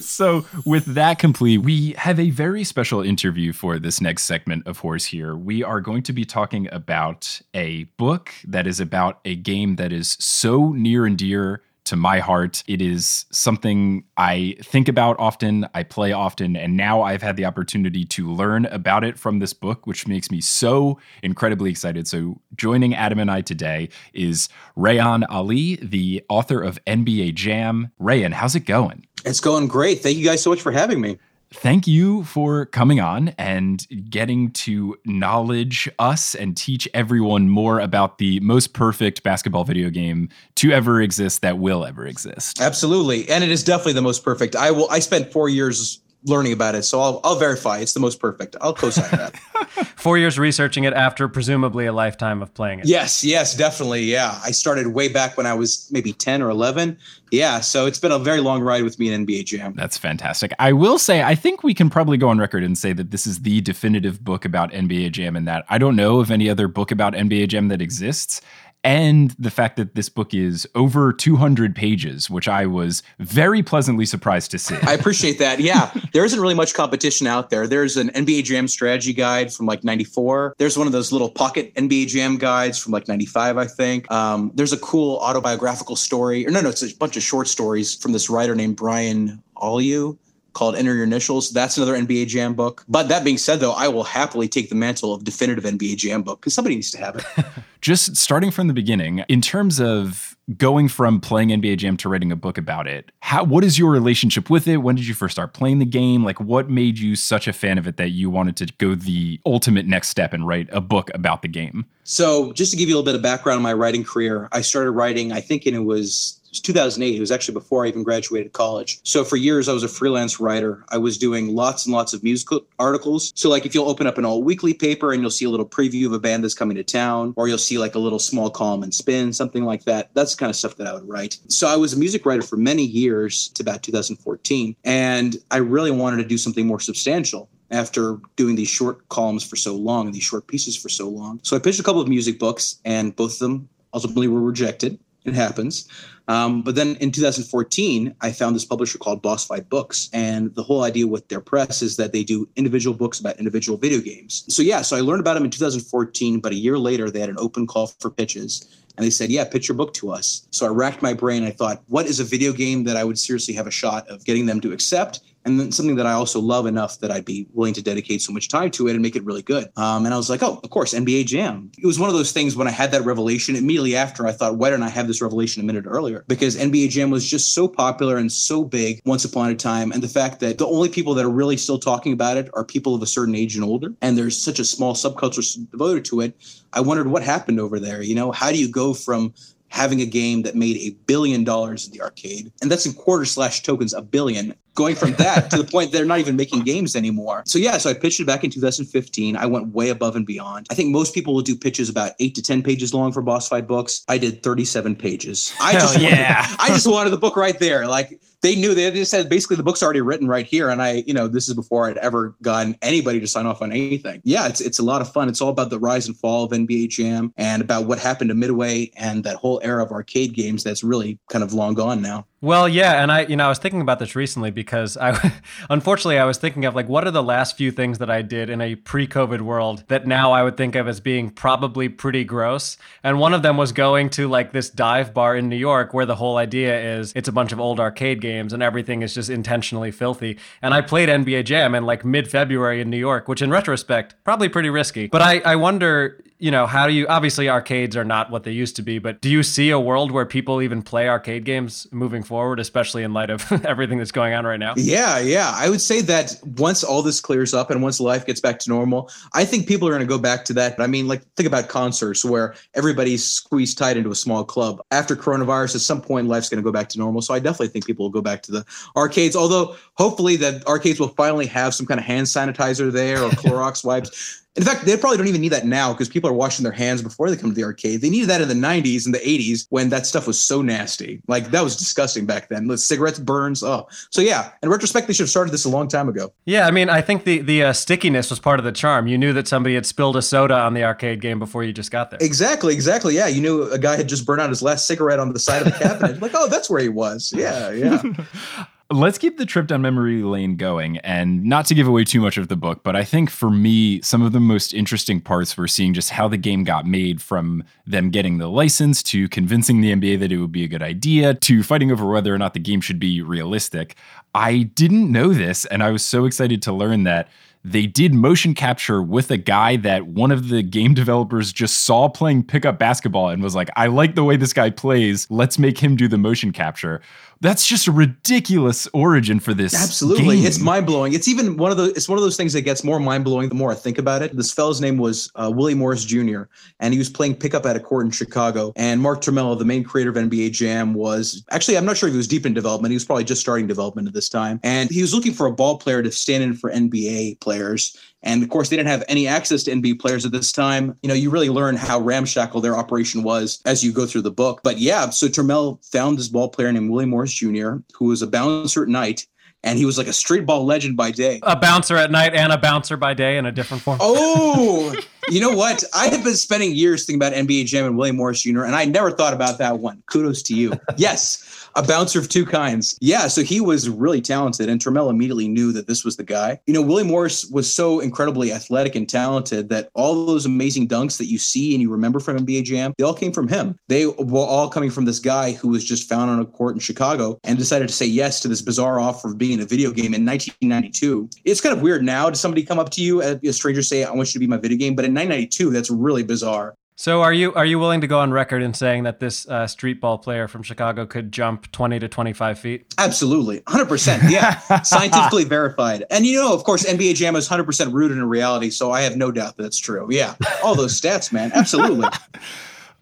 [SPEAKER 2] so, with that complete, we have a very special interview for this next segment of Horse Here. We are going to be talking about a book that is about a game that is so near and dear to my heart. It is something I think about often, I play often, and now I've had the opportunity to learn about it from this book, which makes me so incredibly excited. So, joining Adam and I today is Reyan Ali, the author of NBA Jam. Reyan, how's it going?
[SPEAKER 4] It's going great. Thank you guys so much for having me.
[SPEAKER 2] Thank you for coming on and getting to knowledge us and teach everyone more about the most perfect basketball video game to ever exist that will ever exist.
[SPEAKER 4] Absolutely. And it is definitely the most perfect. I will I spent 4 years learning about it. So I'll, I'll verify it's the most perfect. I'll co-sign that. <laughs>
[SPEAKER 1] Four years researching it after presumably a lifetime of playing it.
[SPEAKER 4] Yes, yes, definitely. Yeah. I started way back when I was maybe 10 or 11. Yeah. So it's been a very long ride with me in NBA Jam.
[SPEAKER 2] That's fantastic. I will say, I think we can probably go on record and say that this is the definitive book about NBA Jam and that I don't know of any other book about NBA Jam that exists and the fact that this book is over 200 pages, which I was very pleasantly surprised to see.
[SPEAKER 4] I appreciate that. Yeah, there isn't really much competition out there. There's an NBA Jam strategy guide from like 94. There's one of those little pocket NBA Jam guides from like 95, I think. Um, there's a cool autobiographical story, or no, no, it's a bunch of short stories from this writer named Brian Auleux called Enter Your Initials. That's another NBA Jam book. But that being said, though, I will happily take the mantle of definitive NBA Jam book because somebody needs to have it. <laughs>
[SPEAKER 2] Just starting from the beginning, in terms of going from playing NBA Jam to writing a book about it, how what is your relationship with it? When did you first start playing the game? Like what made you such a fan of it that you wanted to go the ultimate next step and write a book about the game?
[SPEAKER 4] So, just to give you a little bit of background on my writing career, I started writing, I think in it was was 2008. It was actually before I even graduated college. So for years, I was a freelance writer. I was doing lots and lots of musical articles. So like if you'll open up an old weekly paper and you'll see a little preview of a band that's coming to town, or you'll see like a little small column and spin, something like that. That's kind of stuff that I would write. So I was a music writer for many years to about 2014. And I really wanted to do something more substantial after doing these short columns for so long and these short pieces for so long. So I pitched a couple of music books, and both of them ultimately were rejected. It happens. Um, but then in 2014, I found this publisher called Boss Fight Books. And the whole idea with their press is that they do individual books about individual video games. So, yeah, so I learned about them in 2014, but a year later, they had an open call for pitches. And they said, Yeah, pitch your book to us. So I racked my brain. I thought, what is a video game that I would seriously have a shot of getting them to accept? And then something that I also love enough that I'd be willing to dedicate so much time to it and make it really good. Um, and I was like, oh, of course, NBA Jam. It was one of those things when I had that revelation immediately after, I thought, why didn't I have this revelation a minute earlier? Because NBA Jam was just so popular and so big once upon a time. And the fact that the only people that are really still talking about it are people of a certain age and older, and there's such a small subculture devoted to it. I wondered what happened over there. You know, how do you go from having a game that made a billion dollars in the arcade, and that's in quarter slash tokens, a billion. Going from that to the <laughs> point they're not even making games anymore. So yeah, so I pitched it back in 2015. I went way above and beyond. I think most people will do pitches about eight to ten pages long for boss fight books. I did 37 pages. I
[SPEAKER 1] Hell
[SPEAKER 4] just
[SPEAKER 1] yeah.
[SPEAKER 4] wanted, I just wanted the book right there. Like they knew they just said basically the book's already written right here. And I, you know, this is before I'd ever gotten anybody to sign off on anything. Yeah, it's it's a lot of fun. It's all about the rise and fall of NBA Jam and about what happened to Midway and that whole era of arcade games that's really kind of long gone now.
[SPEAKER 1] Well, yeah, and I, you know, I was thinking about this recently because I, <laughs> unfortunately, I was thinking of like what are the last few things that I did in a pre-COVID world that now I would think of as being probably pretty gross, and one of them was going to like this dive bar in New York where the whole idea is it's a bunch of old arcade games and everything is just intentionally filthy. And I played NBA Jam in like mid-February in New York, which in retrospect probably pretty risky. But I, I wonder, you know, how do you? Obviously, arcades are not what they used to be, but do you see a world where people even play arcade games moving forward, especially in light of <laughs> everything that's going on right now?
[SPEAKER 4] Yeah, yeah. I would say that once all this clears up and once life gets back to normal, I think people are going to go back to that. But I mean, like, think about concerts where everybody's squeezed tight into a small club. After coronavirus, at some point, life's going to go back to normal. So I definitely think people will go back to the arcades, although hopefully that arcades will finally have some kind of hand sanitizer there or <laughs> Clorox wipes In fact, they probably don't even need that now because people are washing their hands before they come to the arcade. They needed that in the 90s and the 80s when that stuff was so nasty. Like that was disgusting back then. The cigarettes burns. Oh, so yeah. In retrospect, they should have started this a long time ago.
[SPEAKER 1] Yeah, I mean, I think the the uh, stickiness was part of the charm. You knew that somebody had spilled a soda on the arcade game before you just got there.
[SPEAKER 4] Exactly, exactly. Yeah, you knew a guy had just burned out his last cigarette on the side of the cabinet. <laughs> like, oh, that's where he was. Yeah, yeah. <laughs>
[SPEAKER 2] Let's keep the trip down memory lane going. And not to give away too much of the book, but I think for me, some of the most interesting parts were seeing just how the game got made from them getting the license to convincing the NBA that it would be a good idea to fighting over whether or not the game should be realistic. I didn't know this, and I was so excited to learn that they did motion capture with a guy that one of the game developers just saw playing pickup basketball and was like, I like the way this guy plays. Let's make him do the motion capture. That's just a ridiculous origin for this.
[SPEAKER 4] Absolutely,
[SPEAKER 2] game.
[SPEAKER 4] it's mind blowing. It's even one of the. It's one of those things that gets more mind blowing the more I think about it. This fellow's name was uh, Willie Morris Jr. and he was playing pickup at a court in Chicago. And Mark Turmell, the main creator of NBA Jam, was actually I'm not sure if he was deep in development. He was probably just starting development at this time, and he was looking for a ball player to stand in for NBA players. And of course, they didn't have any access to NBA players at this time. You know, you really learn how ramshackle their operation was as you go through the book. But yeah, so Turmell found this ball player named Willie Morris Jr., who was a bouncer at night. And he was like a street ball legend by day.
[SPEAKER 1] A bouncer at night and a bouncer by day in a different form.
[SPEAKER 4] Oh, <laughs> you know what? I have been spending years thinking about NBA Jam and William Morris Jr., and I never thought about that one. Kudos to you. Yes a bouncer of two kinds. Yeah, so he was really talented, and Turmell immediately knew that this was the guy. You know, Willie Morris was so incredibly athletic and talented that all those amazing dunks that you see and you remember from NBA Jam, they all came from him. They were all coming from this guy who was just found on a court in Chicago and decided to say yes to this bizarre offer of being in a video game in 1992. It's kind of weird now to somebody come up to you, uh, a stranger, say, "I want you to be my video game," but in 1992, that's really bizarre.
[SPEAKER 1] So are you are you willing to go on record in saying that this uh, street ball player from Chicago could jump 20 to 25 feet?
[SPEAKER 4] Absolutely. 100%. Yeah. <laughs> Scientifically verified. And you know, of course, NBA Jam is 100% rooted in reality, so I have no doubt that that's true. Yeah. All those stats, man. Absolutely. <laughs>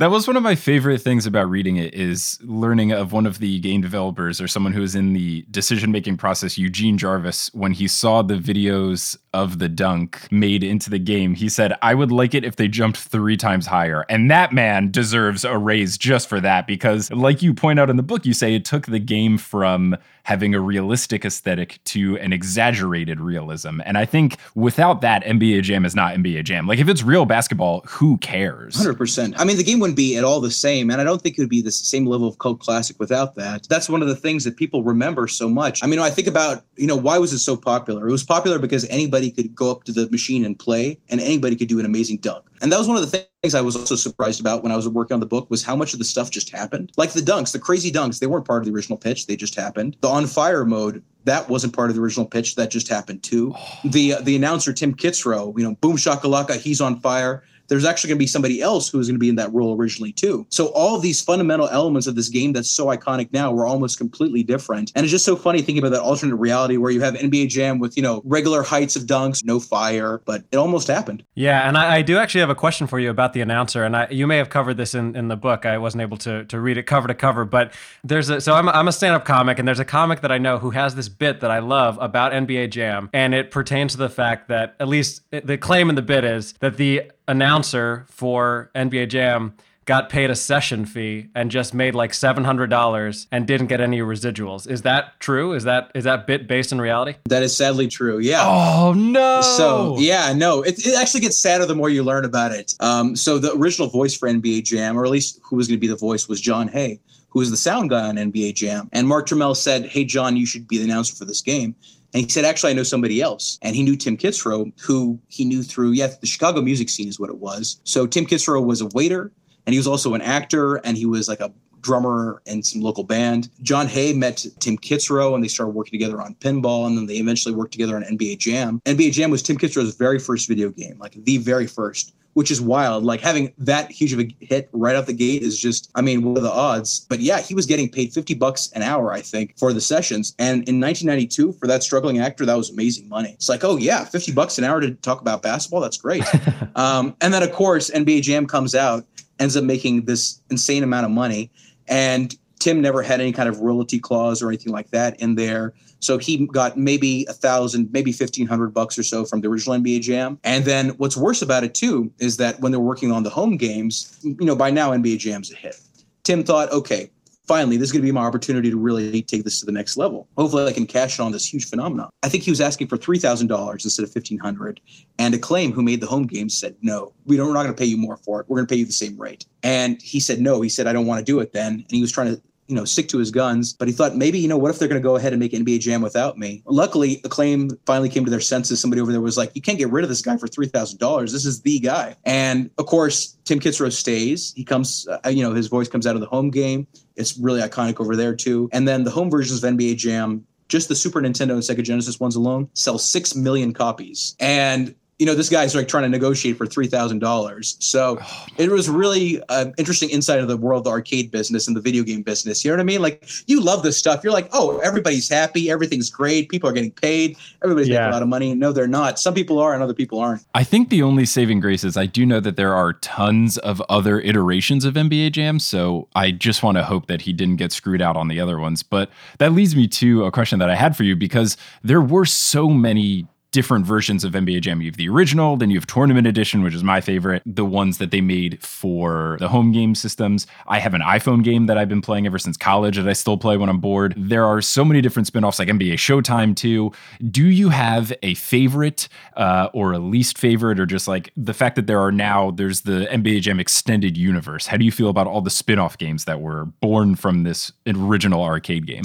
[SPEAKER 2] That was one of my favorite things about reading it is learning of one of the game developers or someone who was in the decision making process, Eugene Jarvis, when he saw the videos of the dunk made into the game, he said, I would like it if they jumped three times higher. And that man deserves a raise just for that because, like you point out in the book, you say it took the game from having a realistic aesthetic to an exaggerated realism. And I think without that, NBA Jam is not NBA Jam. Like if it's real basketball, who cares?
[SPEAKER 4] 100%. I mean, the game wouldn't be at all the same. And I don't think it would be the same level of cult classic without that. That's one of the things that people remember so much. I mean, I think about, you know, why was it so popular? It was popular because anybody could go up to the machine and play, and anybody could do an amazing dunk. And that was one of the things I was also surprised about when I was working on the book was how much of the stuff just happened. Like the dunks, the crazy dunks, they weren't part of the original pitch; they just happened. The on fire mode that wasn't part of the original pitch; that just happened too. Oh. The uh, the announcer Tim Kitzrow, you know, boom shakalaka, he's on fire there's actually going to be somebody else who's going to be in that role originally too. So all these fundamental elements of this game that's so iconic now were almost completely different. And it's just so funny thinking about that alternate reality where you have NBA Jam with, you know, regular heights of dunks, no fire, but it almost happened.
[SPEAKER 1] Yeah, and I, I do actually have a question for you about the announcer. And I, you may have covered this in, in the book. I wasn't able to, to read it cover to cover, but there's a, so I'm I'm a stand up comic, and there's a comic that I know who has this bit that I love about NBA Jam. And it pertains to the fact that, at least the claim in the bit is that the announcer for NBA Jam got paid a session fee and just made like seven hundred dollars and didn't get any residuals. Is that true? Is that is that bit based in reality?
[SPEAKER 4] That is sadly true. Yeah.
[SPEAKER 2] Oh no.
[SPEAKER 4] So yeah, no. It, it actually gets sadder the more you learn about it. Um, so the original voice for NBA Jam, or at least who was going to be the voice, was Jon Hey, who was the sound guy on NBA Jam. And Mark Turmell said, "Hey John, you should be the announcer for this game." And he said, actually, I know somebody else. And he knew Tim Kitzrow, who he knew through, yeah, the Chicago music scene is what it was. So Tim Kitzrow was a waiter and he was also an actor and he was like a drummer in some local band. Jon Hey met Tim Kitzrow and they started working together on pinball and then they eventually worked together on NBA Jam. NBA Jam was Tim Kitzrow's very first video game, like the very first which is wild. Like having that huge of a hit right out the gate is just, I mean, what are the odds? But yeah, he was getting paid 50 bucks an hour, I think, for the sessions. And in 1992, for that struggling actor, that was amazing money. It's like, oh yeah, 50 bucks an hour to talk about basketball. That's great. <laughs> um, and then of course, NBA Jam comes out, ends up making this insane amount of money. And Tim never had any kind of royalty clause or anything like that in there. So he got maybe a thousand, maybe fifteen hundred bucks or so from the original NBA Jam. And then what's worse about it too is that when they're working on the home games, you know, by now NBA Jam's a hit. Tim thought, okay, finally, this is going to be my opportunity to really take this to the next level. Hopefully, I can cash in on this huge phenomenon. I think he was asking for three thousand dollars instead of fifteen hundred, and Acclaim, who made the home games, said no. We don't. We're not going to pay you more for it. We're going to pay you the same rate. And he said no. He said I don't want to do it then, and he was trying to you know, stick to his guns. But he thought maybe, you know, what if they're going to go ahead and make NBA Jam without me? Luckily, Acclaim finally came to their senses. Somebody over there was like, you can't get rid of this guy for $3,000. This is the guy. And of course, Tim Kitzrow stays. He comes, uh, you know, his voice comes out of the home game. It's really iconic over there too. And then the home versions of NBA Jam just the Super Nintendo and Sega Genesis ones alone sell 6 million copies. And you know, this guy's like trying to negotiate for three thousand dollars. So oh, it was really an interesting insight of the world, the arcade business and the video game business. You know what I mean? Like you love this stuff. You're like, oh, everybody's happy, everything's great, people are getting paid, everybody's yeah. making a lot of money. No, they're not. Some people are, and other people aren't.
[SPEAKER 2] I think the only saving grace is I do know that there are tons of other iterations of NBA Jam. So I just want to hope that he didn't get screwed out on the other ones. But that leads me to a question that I had for you because there were so many different versions of NBA Jam. You have the original, then you have Tournament Edition, which is my favorite, the ones that they made for the home game systems. I have an iPhone game that I've been playing ever since college that I still play when I'm bored. There are so many different spin-offs like NBA Showtime too. Do you have a favorite uh, or a least favorite or just like the fact that there are now there's the NBA Jam extended universe? How do you feel about all the spin-off games that were born from this original arcade game?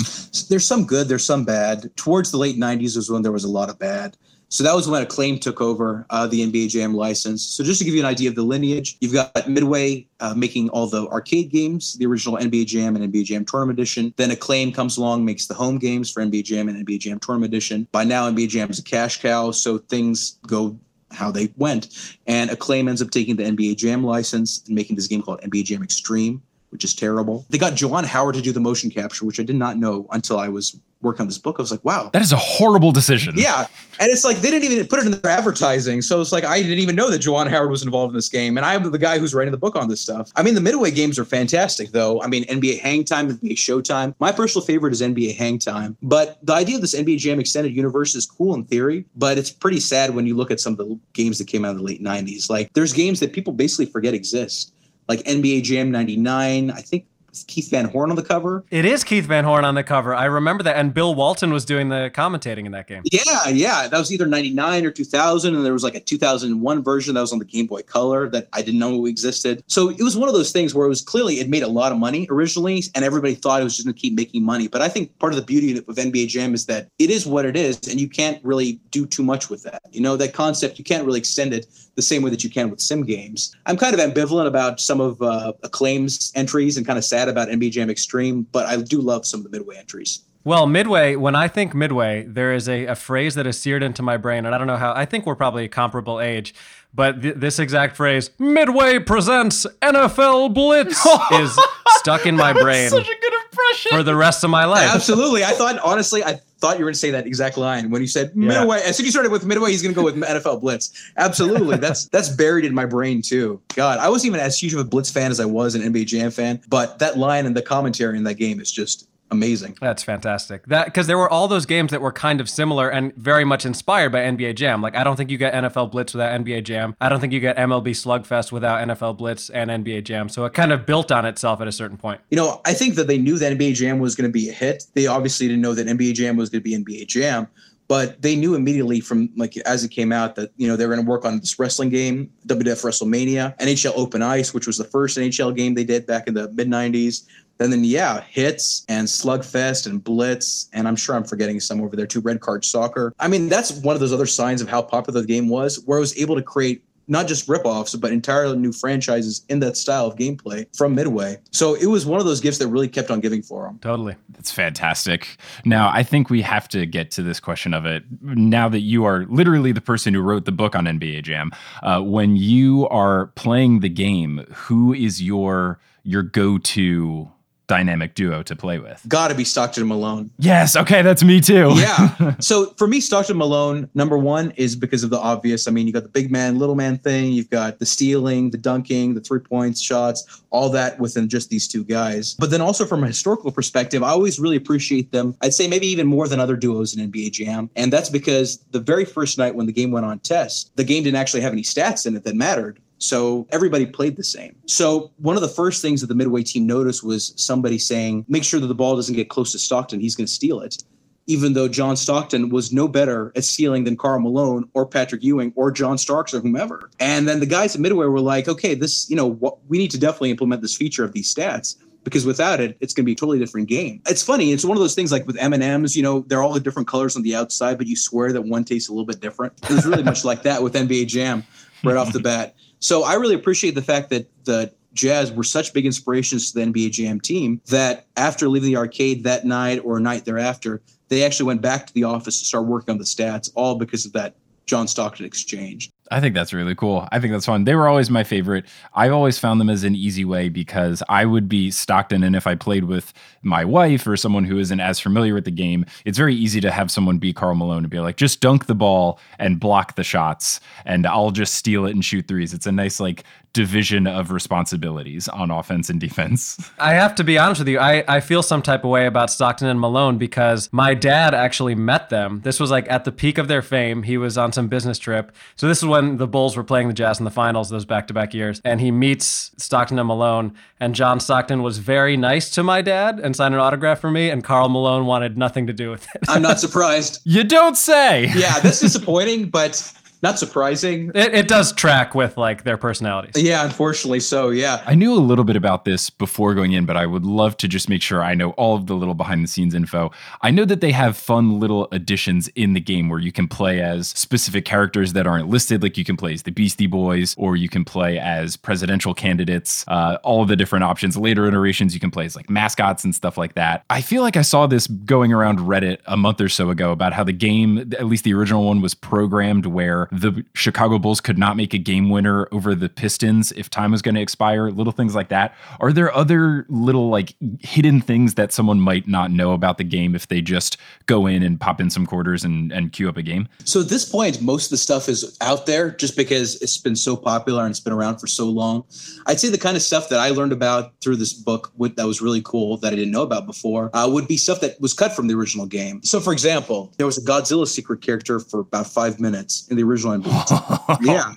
[SPEAKER 4] There's some good, there's some bad. Towards the late 90s was when there was a lot of bad. So that was when Acclaim took over uh, the NBA Jam license. So just to give you an idea of the lineage, you've got Midway uh, making all the arcade games, the original NBA Jam and NBA Jam Tournament Edition. Then Acclaim comes along, makes the home games for NBA Jam and NBA Jam Tournament Edition. By now, NBA Jam is a cash cow, so things go how they went. And Acclaim ends up taking the NBA Jam license and making this game called NBA Jam Extreme which is terrible. They got Juwan Howard to do the motion capture, which I did not know until I was working on this book. I was like, wow.
[SPEAKER 2] That is a horrible decision.
[SPEAKER 4] Yeah. And it's like they didn't even put it in their advertising. So it's like I didn't even know that Juwan Howard was involved in this game. And I'm the guy who's writing the book on this stuff. I mean, the midway games are fantastic, though. I mean, NBA Hang Time, NBA Showtime. My personal favorite is NBA Hang Time. But the idea of this NBA Jam extended universe is cool in theory, but it's pretty sad when you look at some of the games that came out in the late 90s. Like there's games that people basically forget exist like NBA Jam 99. I think Keith Van Horn on the cover.
[SPEAKER 1] It is Keith Van Horn on the cover. I remember that. And Bill Walton was doing the commentating in that game.
[SPEAKER 4] Yeah, yeah. That was either 99 or 2000. And there was like a 2001 version that was on the Game Boy Color that I didn't know existed. So it was one of those things where it was clearly it made a lot of money originally. And everybody thought it was just going to keep making money. But I think part of the beauty of NBA Jam is that it is what it is. And you can't really do too much with that. You know, that concept, you can't really extend it the same way that you can with sim games. I'm kind of ambivalent about some of uh, Acclaim's entries and kind of sad about NBA Jam Extreme, but I do love some of the Midway entries.
[SPEAKER 1] Well, Midway, when I think Midway, there is a, a phrase that is seared into my brain, and I don't know how, I think we're probably a comparable age, but th- this exact phrase, Midway presents NFL Blitz, <laughs> is stuck in my brain.
[SPEAKER 2] such a good impression.
[SPEAKER 1] For the rest of my life.
[SPEAKER 4] Absolutely. I thought, honestly, I thought you were going to say that exact line when you said yeah. Midway. As soon as you started with Midway, he's going to go with NFL Blitz. Absolutely. that's <laughs> that's buried in my brain too. God, I wasn't even as huge of a Blitz fan as I was an NBA Jam fan, but that line and the commentary in that game is just amazing.
[SPEAKER 1] That's fantastic. That because there were all those games that were kind of similar and very much inspired by NBA Jam. Like I don't think you get NFL Blitz without NBA Jam. I don't think you get MLB Slugfest without NFL Blitz and NBA Jam. So it kind of built on itself at a certain point.
[SPEAKER 4] You know, I think that they knew that NBA Jam was going to be a hit. They obviously didn't know that NBA Jam was going to be NBA Jam. But they knew immediately from like as it came out that you know they were going to work on this wrestling game, WWF WrestleMania, NHL Open Ice, which was the first NHL game they did back in the mid '90s. And then yeah, Hitz and slugfest and blitz, and I'm sure I'm forgetting some over there too. Red card soccer. I mean, that's one of those other signs of how popular the game was, where I was able to create not just ripoffs, but entirely new franchises in that style of gameplay from Midway. So it was one of those gifts that really kept on giving for them.
[SPEAKER 1] Totally.
[SPEAKER 2] That's fantastic. Now, I think we have to get to this question of it. Now that you are literally the person who wrote the book on NBA Jam, uh, when you are playing the game, who is your your go-to dynamic duo to play with.
[SPEAKER 4] Got to be Stockton and Malone.
[SPEAKER 2] Yes, okay, that's me too.
[SPEAKER 4] Yeah. <laughs> so for me, Stockton Malone, number one is because of the obvious. I mean, you got the big man, little man thing. You've got the stealing, the dunking, the three points, shots, all that within just these two guys. But then also from a historical perspective, I always really appreciate them. I'd say maybe even more than other duos in NBA Jam. And that's because the very first night when the game went on test, the game didn't actually have any stats in it that mattered. So everybody played the same. So one of the first things that the Midway team noticed was somebody saying, make sure that the ball doesn't get close to Stockton. He's going to steal it. Even though John Stockton was no better at stealing than Karl Malone or Patrick Ewing or John Starks or whomever. And then the guys at Midway were like, okay, this, you know, what, we need to definitely implement this feature of these stats because without it, it's going to be a totally different game. It's funny. It's one of those things like with M and M's. You know, they're all the different colors on the outside, but you swear that one tastes a little bit different. It was really much like that with NBA Jam right off the bat. So I really appreciate the fact that the Jazz were such big inspirations to the NBA Jam team that after leaving the arcade that night or a night thereafter, they actually went back to the office to start working on the stats, all because of that John Stockton exchange.
[SPEAKER 2] I think that's really cool. I think that's fun. They were always my favorite. I've always found them as an easy way because I would be Stockton, and if I played with my wife or someone who isn't as familiar with the game, it's very easy to have someone be Karl Malone and be like, just dunk the ball and block the shots, and I'll just steal it and shoot threes. It's a nice like division of responsibilities on offense and defense. <laughs>
[SPEAKER 1] I have to be honest with you. I, I feel some type of way about Stockton and Malone because my dad actually met them. This was like at the peak of their fame. He was on some business trip. So this is when the Bulls were playing the Jazz in the finals those back to back years. And he meets Stockton and Malone. And John Stockton was very nice to my dad and signed an autograph for me. And Karl Malone wanted nothing to do with it.
[SPEAKER 4] I'm not <laughs> surprised.
[SPEAKER 2] You don't say.
[SPEAKER 4] yeah, that's disappointing, but not surprising.
[SPEAKER 1] It, it does track with like their personalities.
[SPEAKER 4] Yeah, unfortunately so. Yeah.
[SPEAKER 2] I knew a little bit about this before going in, but I would love to just make sure I know all of the little behind the scenes info. I know that they have fun little additions in the game where you can play as specific characters that aren't listed, like you can play as the Beastie Boys, or you can play as presidential candidates, uh, all of the different options. Later iterations, you can play as like mascots and stuff like that. I feel like I saw this going around Reddit a month or so ago about how the game, at least the original one, was programmed where the Chicago Bulls could not make a game winner over the Pistons if time was going to expire, little things like that. Are there other little like hidden things that someone might not know about the game if they just go in and pop in some quarters and, and queue up a game?
[SPEAKER 4] So at this point, most of the stuff is out there just because it's been so popular and it's been around for so long. I'd say the kind of stuff that I learned about through this book that was really cool that I didn't know about before uh, would be stuff that was cut from the original game. So, for example, there was a Godzilla secret character for about five minutes in the original <laughs> Yeah.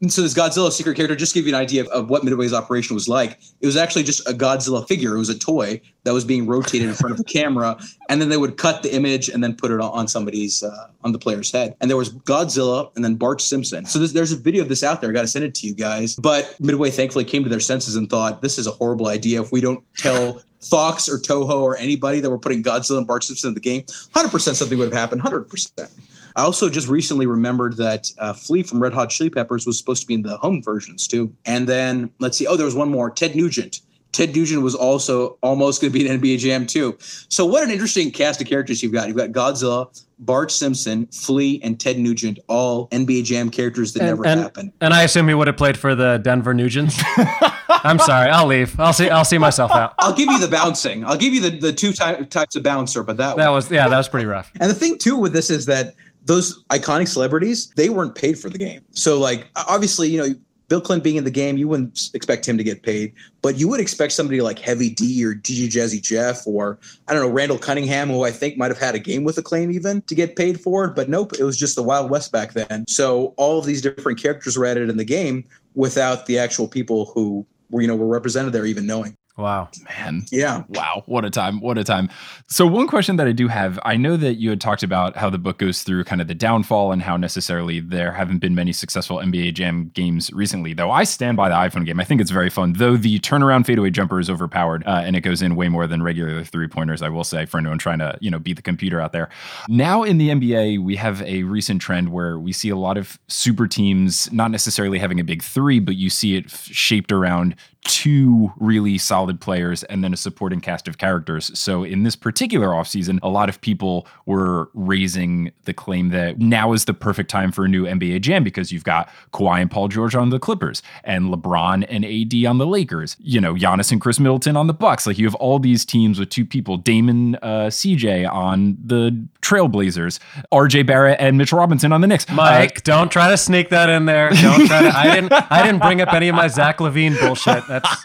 [SPEAKER 4] And so this Godzilla secret character, just give you an idea of, of what Midway's operation was like. It was actually just a Godzilla figure. It was a toy that was being rotated in front of the <laughs> camera, and then they would cut the image and then put it on somebody's uh, on the player's head. And there was Godzilla and then Bart Simpson. So there's, there's a video of this out there. I got to send it to you guys. But Midway thankfully came to their senses and thought this is a horrible idea. If we don't tell <laughs> Fox or Toho or anybody that we're putting Godzilla and Bart Simpson in the game, 100% something would have happened. 100%. I also just recently remembered that uh, Flea from Red Hot Chili Peppers was supposed to be in the home versions too. And then let's see. Oh, there was one more. Ted Nugent. Ted Nugent was also almost going to be an NBA Jam too. So what an interesting cast of characters you've got. You've got Godzilla, Bart Simpson, Flea, and Ted Nugent, all NBA Jam characters that
[SPEAKER 1] and,
[SPEAKER 4] never
[SPEAKER 1] and,
[SPEAKER 4] happened.
[SPEAKER 1] And I assume he would have played for the Denver Nugents. <laughs> I'm sorry. I'll leave. I'll see. I'll see myself out.
[SPEAKER 4] I'll give you the bouncing. I'll give you the, the two ty- types of bouncer, but that
[SPEAKER 1] that was yeah, that was pretty rough.
[SPEAKER 4] And the thing too with this is that those iconic celebrities they weren't paid for the game. So like obviously you know Bill Clinton being in the game, you wouldn't expect him to get paid, but you would expect somebody like Heavy D or DJ Jazzy Jeff or I don't know Randall Cunningham, who I think might have had a game with Acclaim even to get paid for it. But nope, it was just the Wild West back then. So all of these different characters were added in the game without the actual people who were you know were represented there even knowing.
[SPEAKER 1] Wow.
[SPEAKER 2] Man.
[SPEAKER 4] Yeah.
[SPEAKER 2] Wow. What a time. What a time. So, one question that I do have I know that you had talked about how the book goes through kind of the downfall and how necessarily there haven't been many successful NBA Jam games recently, though I stand by the iPhone game. I think it's very fun, though the turnaround fadeaway jumper is overpowered uh, and it goes in way more than regular three pointers, I will say, for anyone trying to, you know, beat the computer out there. Now in the NBA, we have a recent trend where we see a lot of super teams not necessarily having a big three, but you see it f- shaped around two really solid players and then a supporting cast of characters. So in this particular offseason, a lot of people were raising the claim that now is the perfect time for a new NBA Jam because you've got Kawhi and Paul George on the Clippers and LeBron and AD on the Lakers, you know, Giannis and Khris Middleton on the Bucks. Like you have all these teams with two people, Damon uh, CJ on the Trailblazers, RJ Barrett and Mitchell Robinson on the Knicks.
[SPEAKER 1] Mike, uh, don't try to sneak that in there. Don't try to. I didn't. I didn't bring up any of my Zach LaVine bullshit. That's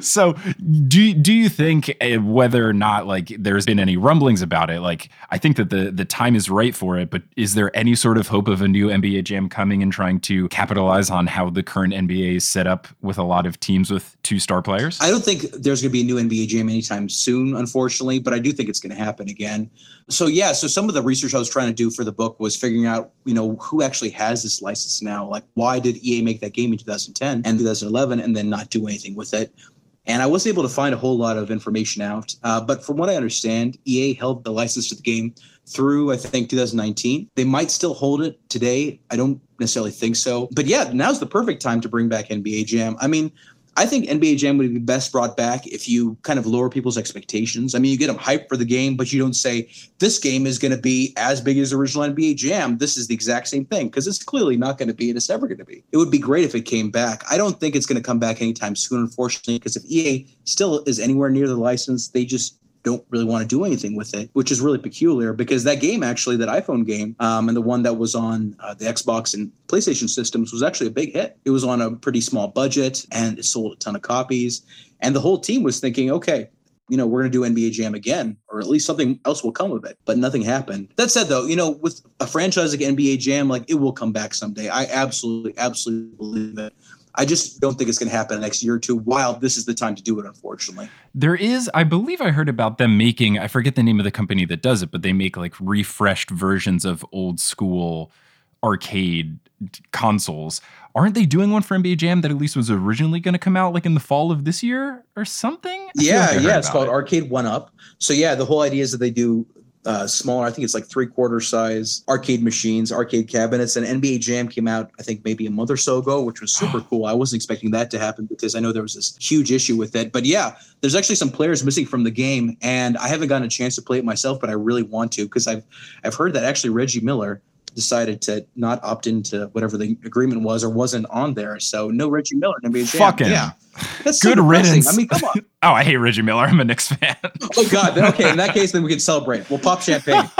[SPEAKER 2] so do do you think uh, whether or not like there's been any rumblings about it like i think that the the time is right for it but is there any sort of hope of a new nba jam coming and trying to capitalize on how the current nba is set up with a lot of teams with two star players?
[SPEAKER 4] I don't think there's going to be a new nba jam anytime soon unfortunately but i do think it's going to happen again. So yeah so some of the research i was trying to do for the book was figuring out you know who actually has this license now. Like why did ea make that game in 2010 and 2011 and then not do anything with it and I wasn't able to find a whole lot of information out. Uh, but from what I understand, EA held the license to the game through, I think, 2019. They might still hold it today. I don't necessarily think so. But yeah, now's the perfect time to bring back NBA Jam. I mean, I think NBA Jam would be best brought back if you kind of lower people's expectations. I mean, you get them hyped for the game, but you don't say this game is going to be as big as the original NBA Jam. This is the exact same thing because it's clearly not going to be and it's never going to be. It would be great if it came back. I don't think it's going to come back anytime soon, unfortunately, because if EA still is anywhere near the license, they just don't really want to do anything with it, which is really peculiar because that game, actually, that iPhone game, um, and the one that was on uh, the Xbox and PlayStation systems was actually a big hit. It was on a pretty small budget and it sold a ton of copies. And the whole team was thinking, okay, you know, we're going to do NBA Jam again, or at least something else will come of it. But nothing happened. That said, though, you know, with a franchise like NBA Jam, like it will come back someday. I absolutely, absolutely believe it. I just don't think it's going to happen the next year or two. While this is the time to do it, unfortunately.
[SPEAKER 2] There is, I believe, I heard about them making. I forget the name of the company that does it, but they make like refreshed versions of old school arcade consoles. Aren't they doing one for NBA Jam that at least was originally going to come out like in the fall of this year or something? I
[SPEAKER 4] yeah, like yeah, it's called it. Arcade1Up. So yeah, the whole idea is that they do uh, smaller. I think it's like three quarter size arcade machines, arcade cabinets. And NBA Jam came out, I think maybe a month or so ago, which was super <gasps> cool. I wasn't expecting that to happen because I know there was this huge issue with it. But yeah, there's actually some players missing from the game, and I haven't gotten a chance to play it myself, but I really want to because I've I've heard that actually Reggie Miller decided to not opt into whatever the agreement was or wasn't on there. So no Reggie Miller in NBA Jam.
[SPEAKER 2] Fucking
[SPEAKER 4] yeah.
[SPEAKER 2] That's good riddance. I mean, come on. <laughs> oh, I hate Reggie Miller. I'm a Knicks fan. <laughs>
[SPEAKER 4] oh God. Then, okay, in that case, then we can celebrate. We'll pop champagne. <laughs>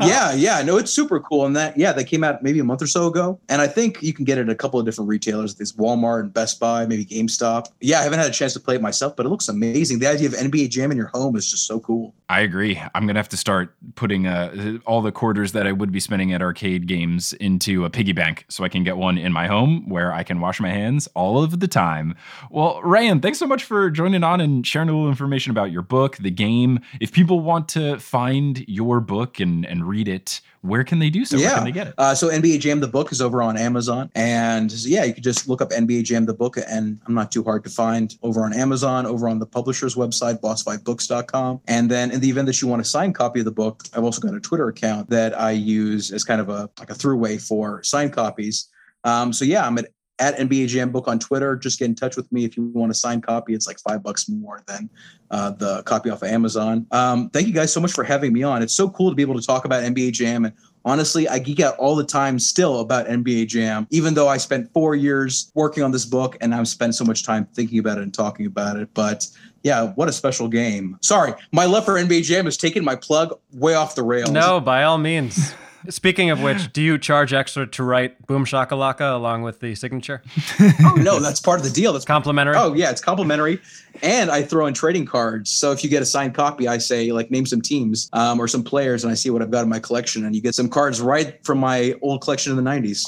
[SPEAKER 4] yeah, yeah. No, it's super cool. And that, yeah, that came out maybe a month or so ago. And I think you can get it at a couple of different retailers. There's Walmart and Best Buy, maybe GameStop. Yeah, I haven't had a chance to play it myself, but it looks amazing. The idea of NBA Jam in your home is just so cool.
[SPEAKER 2] I agree. I'm gonna have to start putting uh, all the quarters that I would be spending at arcade games into a piggy bank so I can get one in my home where I can wash my hands all of the time. Well, Reyan, thanks so much for joining on and sharing a little information about your book, the game. If people want to find your book and, and read it, where can they do so?
[SPEAKER 4] Yeah.
[SPEAKER 2] Where can they get it?
[SPEAKER 4] Uh, so NBA Jam the book is over on Amazon, and yeah, you can just look up NBA Jam the book, and I'm not too hard to find over on Amazon, over on the publisher's website, bossfightbooks.com, and then in the event that you want a signed copy of the book, I've also got a Twitter account that I use as kind of a like a throughway for signed copies. Um, so yeah, I'm at at NBA Jam Book on Twitter. Just get in touch with me if you want a signed copy. It's like five bucks more than uh, the copy off of Amazon. Um, thank you guys so much for having me on. It's so cool to be able to talk about NBA Jam. And honestly, I geek out all the time still about NBA Jam, even though I spent four years working on this book and I've spent so much time thinking about it and talking about it. But yeah, what a special game. Sorry, my love for NBA Jam has taken my plug way off the rails.
[SPEAKER 1] No, by all means. Speaking of which, do you charge extra to write Boom Shakalaka along with the signature? <laughs>
[SPEAKER 4] oh no, <laughs> that's part of the deal. That's
[SPEAKER 1] complimentary.
[SPEAKER 4] Oh yeah, it's complimentary, and I throw in trading cards. So if you get a signed copy, I say like name some teams um, or some players, and I see what I've got in my collection, and you get some cards right from my old collection in the '90s.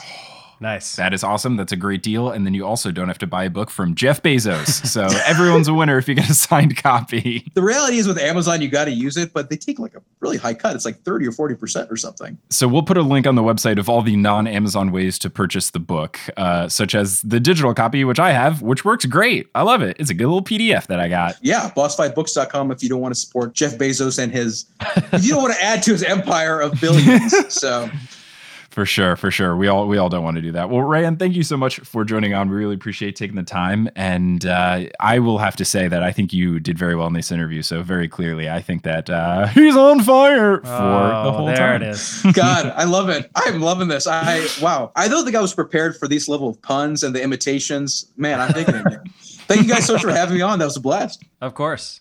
[SPEAKER 1] Nice.
[SPEAKER 2] That is awesome. That's a great deal. And then you also don't have to buy a book from Jeff Bezos. So <laughs> everyone's a winner if you get a signed copy.
[SPEAKER 4] The reality is with Amazon, you got to use it, but they take like a really high cut. It's like 30 or 40% or something.
[SPEAKER 2] So we'll put a link on the website of all the non Amazon ways to purchase the book, uh, such as the digital copy, which I have, which works great. I love it. It's a good little PDF that I got.
[SPEAKER 4] Yeah. Bossfightbooks.com if you don't want to support Jeff Bezos and his, if you don't want to add to his empire of billions. <laughs> so.
[SPEAKER 2] For sure, for sure. We all we all don't want to do that. Well, Reyan, thank you so much for joining on. We really appreciate taking the time. And uh, I will have to say that I think you did very well in this interview. So very clearly, I think that uh, <laughs> he's on fire for the whole
[SPEAKER 1] there
[SPEAKER 2] time.
[SPEAKER 1] it is. <laughs> <laughs>
[SPEAKER 4] God, I love it. I'm loving this. I wow. I don't think I was prepared for these level of puns and the imitations. Man, I'm digging it. Thank you guys so much for having me on. That was a blast.
[SPEAKER 1] Of course.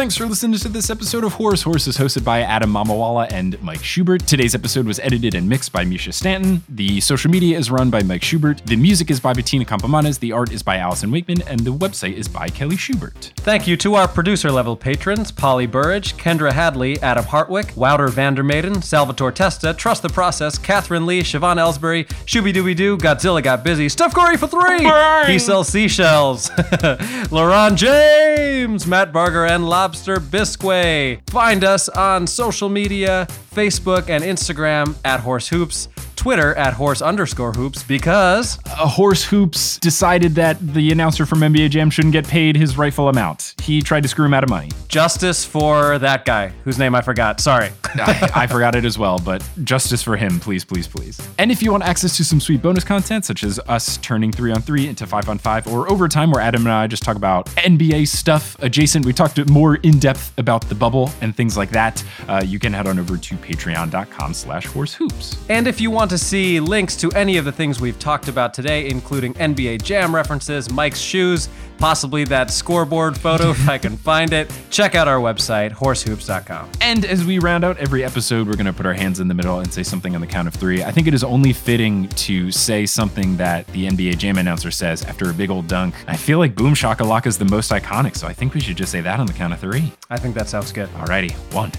[SPEAKER 2] Thanks for listening to this episode of Horse Hoops, hosted by Adam Mamawala and Mike Schubert. Today's episode was edited and mixed by Misha Stanton. The social media is run by Mike Schubert. The music is by Bettina Campomanes. The art is by Allison Wakeman, and the website is by Kelly Schubert.
[SPEAKER 1] Thank you to our producer level patrons Polly Burridge, Kendra Hadley, Adam Hartwick, Wouter Vandermaiden, Salvatore Testa, Trust the Process, Catherine Lee, Siobhan Ellsbury, Shooby Dooby Doo, Godzilla Got Busy, Steph Curry for three! He sells seashells. <laughs> Laurent James, Matt Barger, and Lobster. Find us on social media Facebook and Instagram at Horse Hoops, Twitter at Horse underscore Hoops, because
[SPEAKER 2] A Horse Hoops decided that the announcer from NBA Jam shouldn't get paid his rightful amount. He tried to screw him out of money.
[SPEAKER 1] justice for that guy whose name I forgot. Sorry. <laughs>
[SPEAKER 2] I, I forgot it as well, but justice for him, please, please, please. And if you want access to some sweet bonus content, such as us turning three on three into five on five or overtime, where Adam and I just talk about NBA stuff adjacent, we talked more in depth about the bubble and things like that. Uh, you can head on over to patreon.com slash horse hoops.
[SPEAKER 1] And if you want to see links to any of the things we've talked about today, including NBA Jam references, Mike's shoes, possibly that scoreboard photo if I can find it, check out our website, horsehoops.com.
[SPEAKER 2] And as we round out every episode, we're going to put our hands in the middle and say something on the count of three. I think it is only fitting to say something that the NBA Jam announcer says after a big old dunk. I feel like Boom Shakalaka is the most iconic, so I think we should just say that on the count of three.
[SPEAKER 1] I think that sounds good.
[SPEAKER 2] Alrighty, one,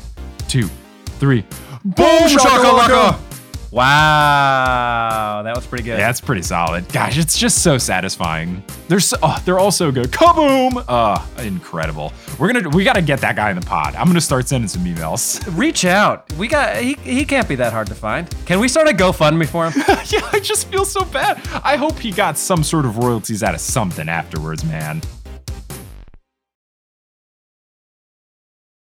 [SPEAKER 2] two, three.
[SPEAKER 1] Boom shakalaka! Wow, that was pretty good.
[SPEAKER 2] Yeah, that's pretty solid. Gosh, it's just so satisfying. They're so, oh, they're all so good. Kaboom! Uh, incredible. We're gonna we gotta get that guy in the pod. I'm gonna start sending some emails. <laughs>
[SPEAKER 1] Reach out. We got he, he can't be that hard to find. Can we start a GoFundMe for him? <laughs>
[SPEAKER 2] yeah, I just feel so bad. I hope he got some sort of royalties out of something afterwards, man.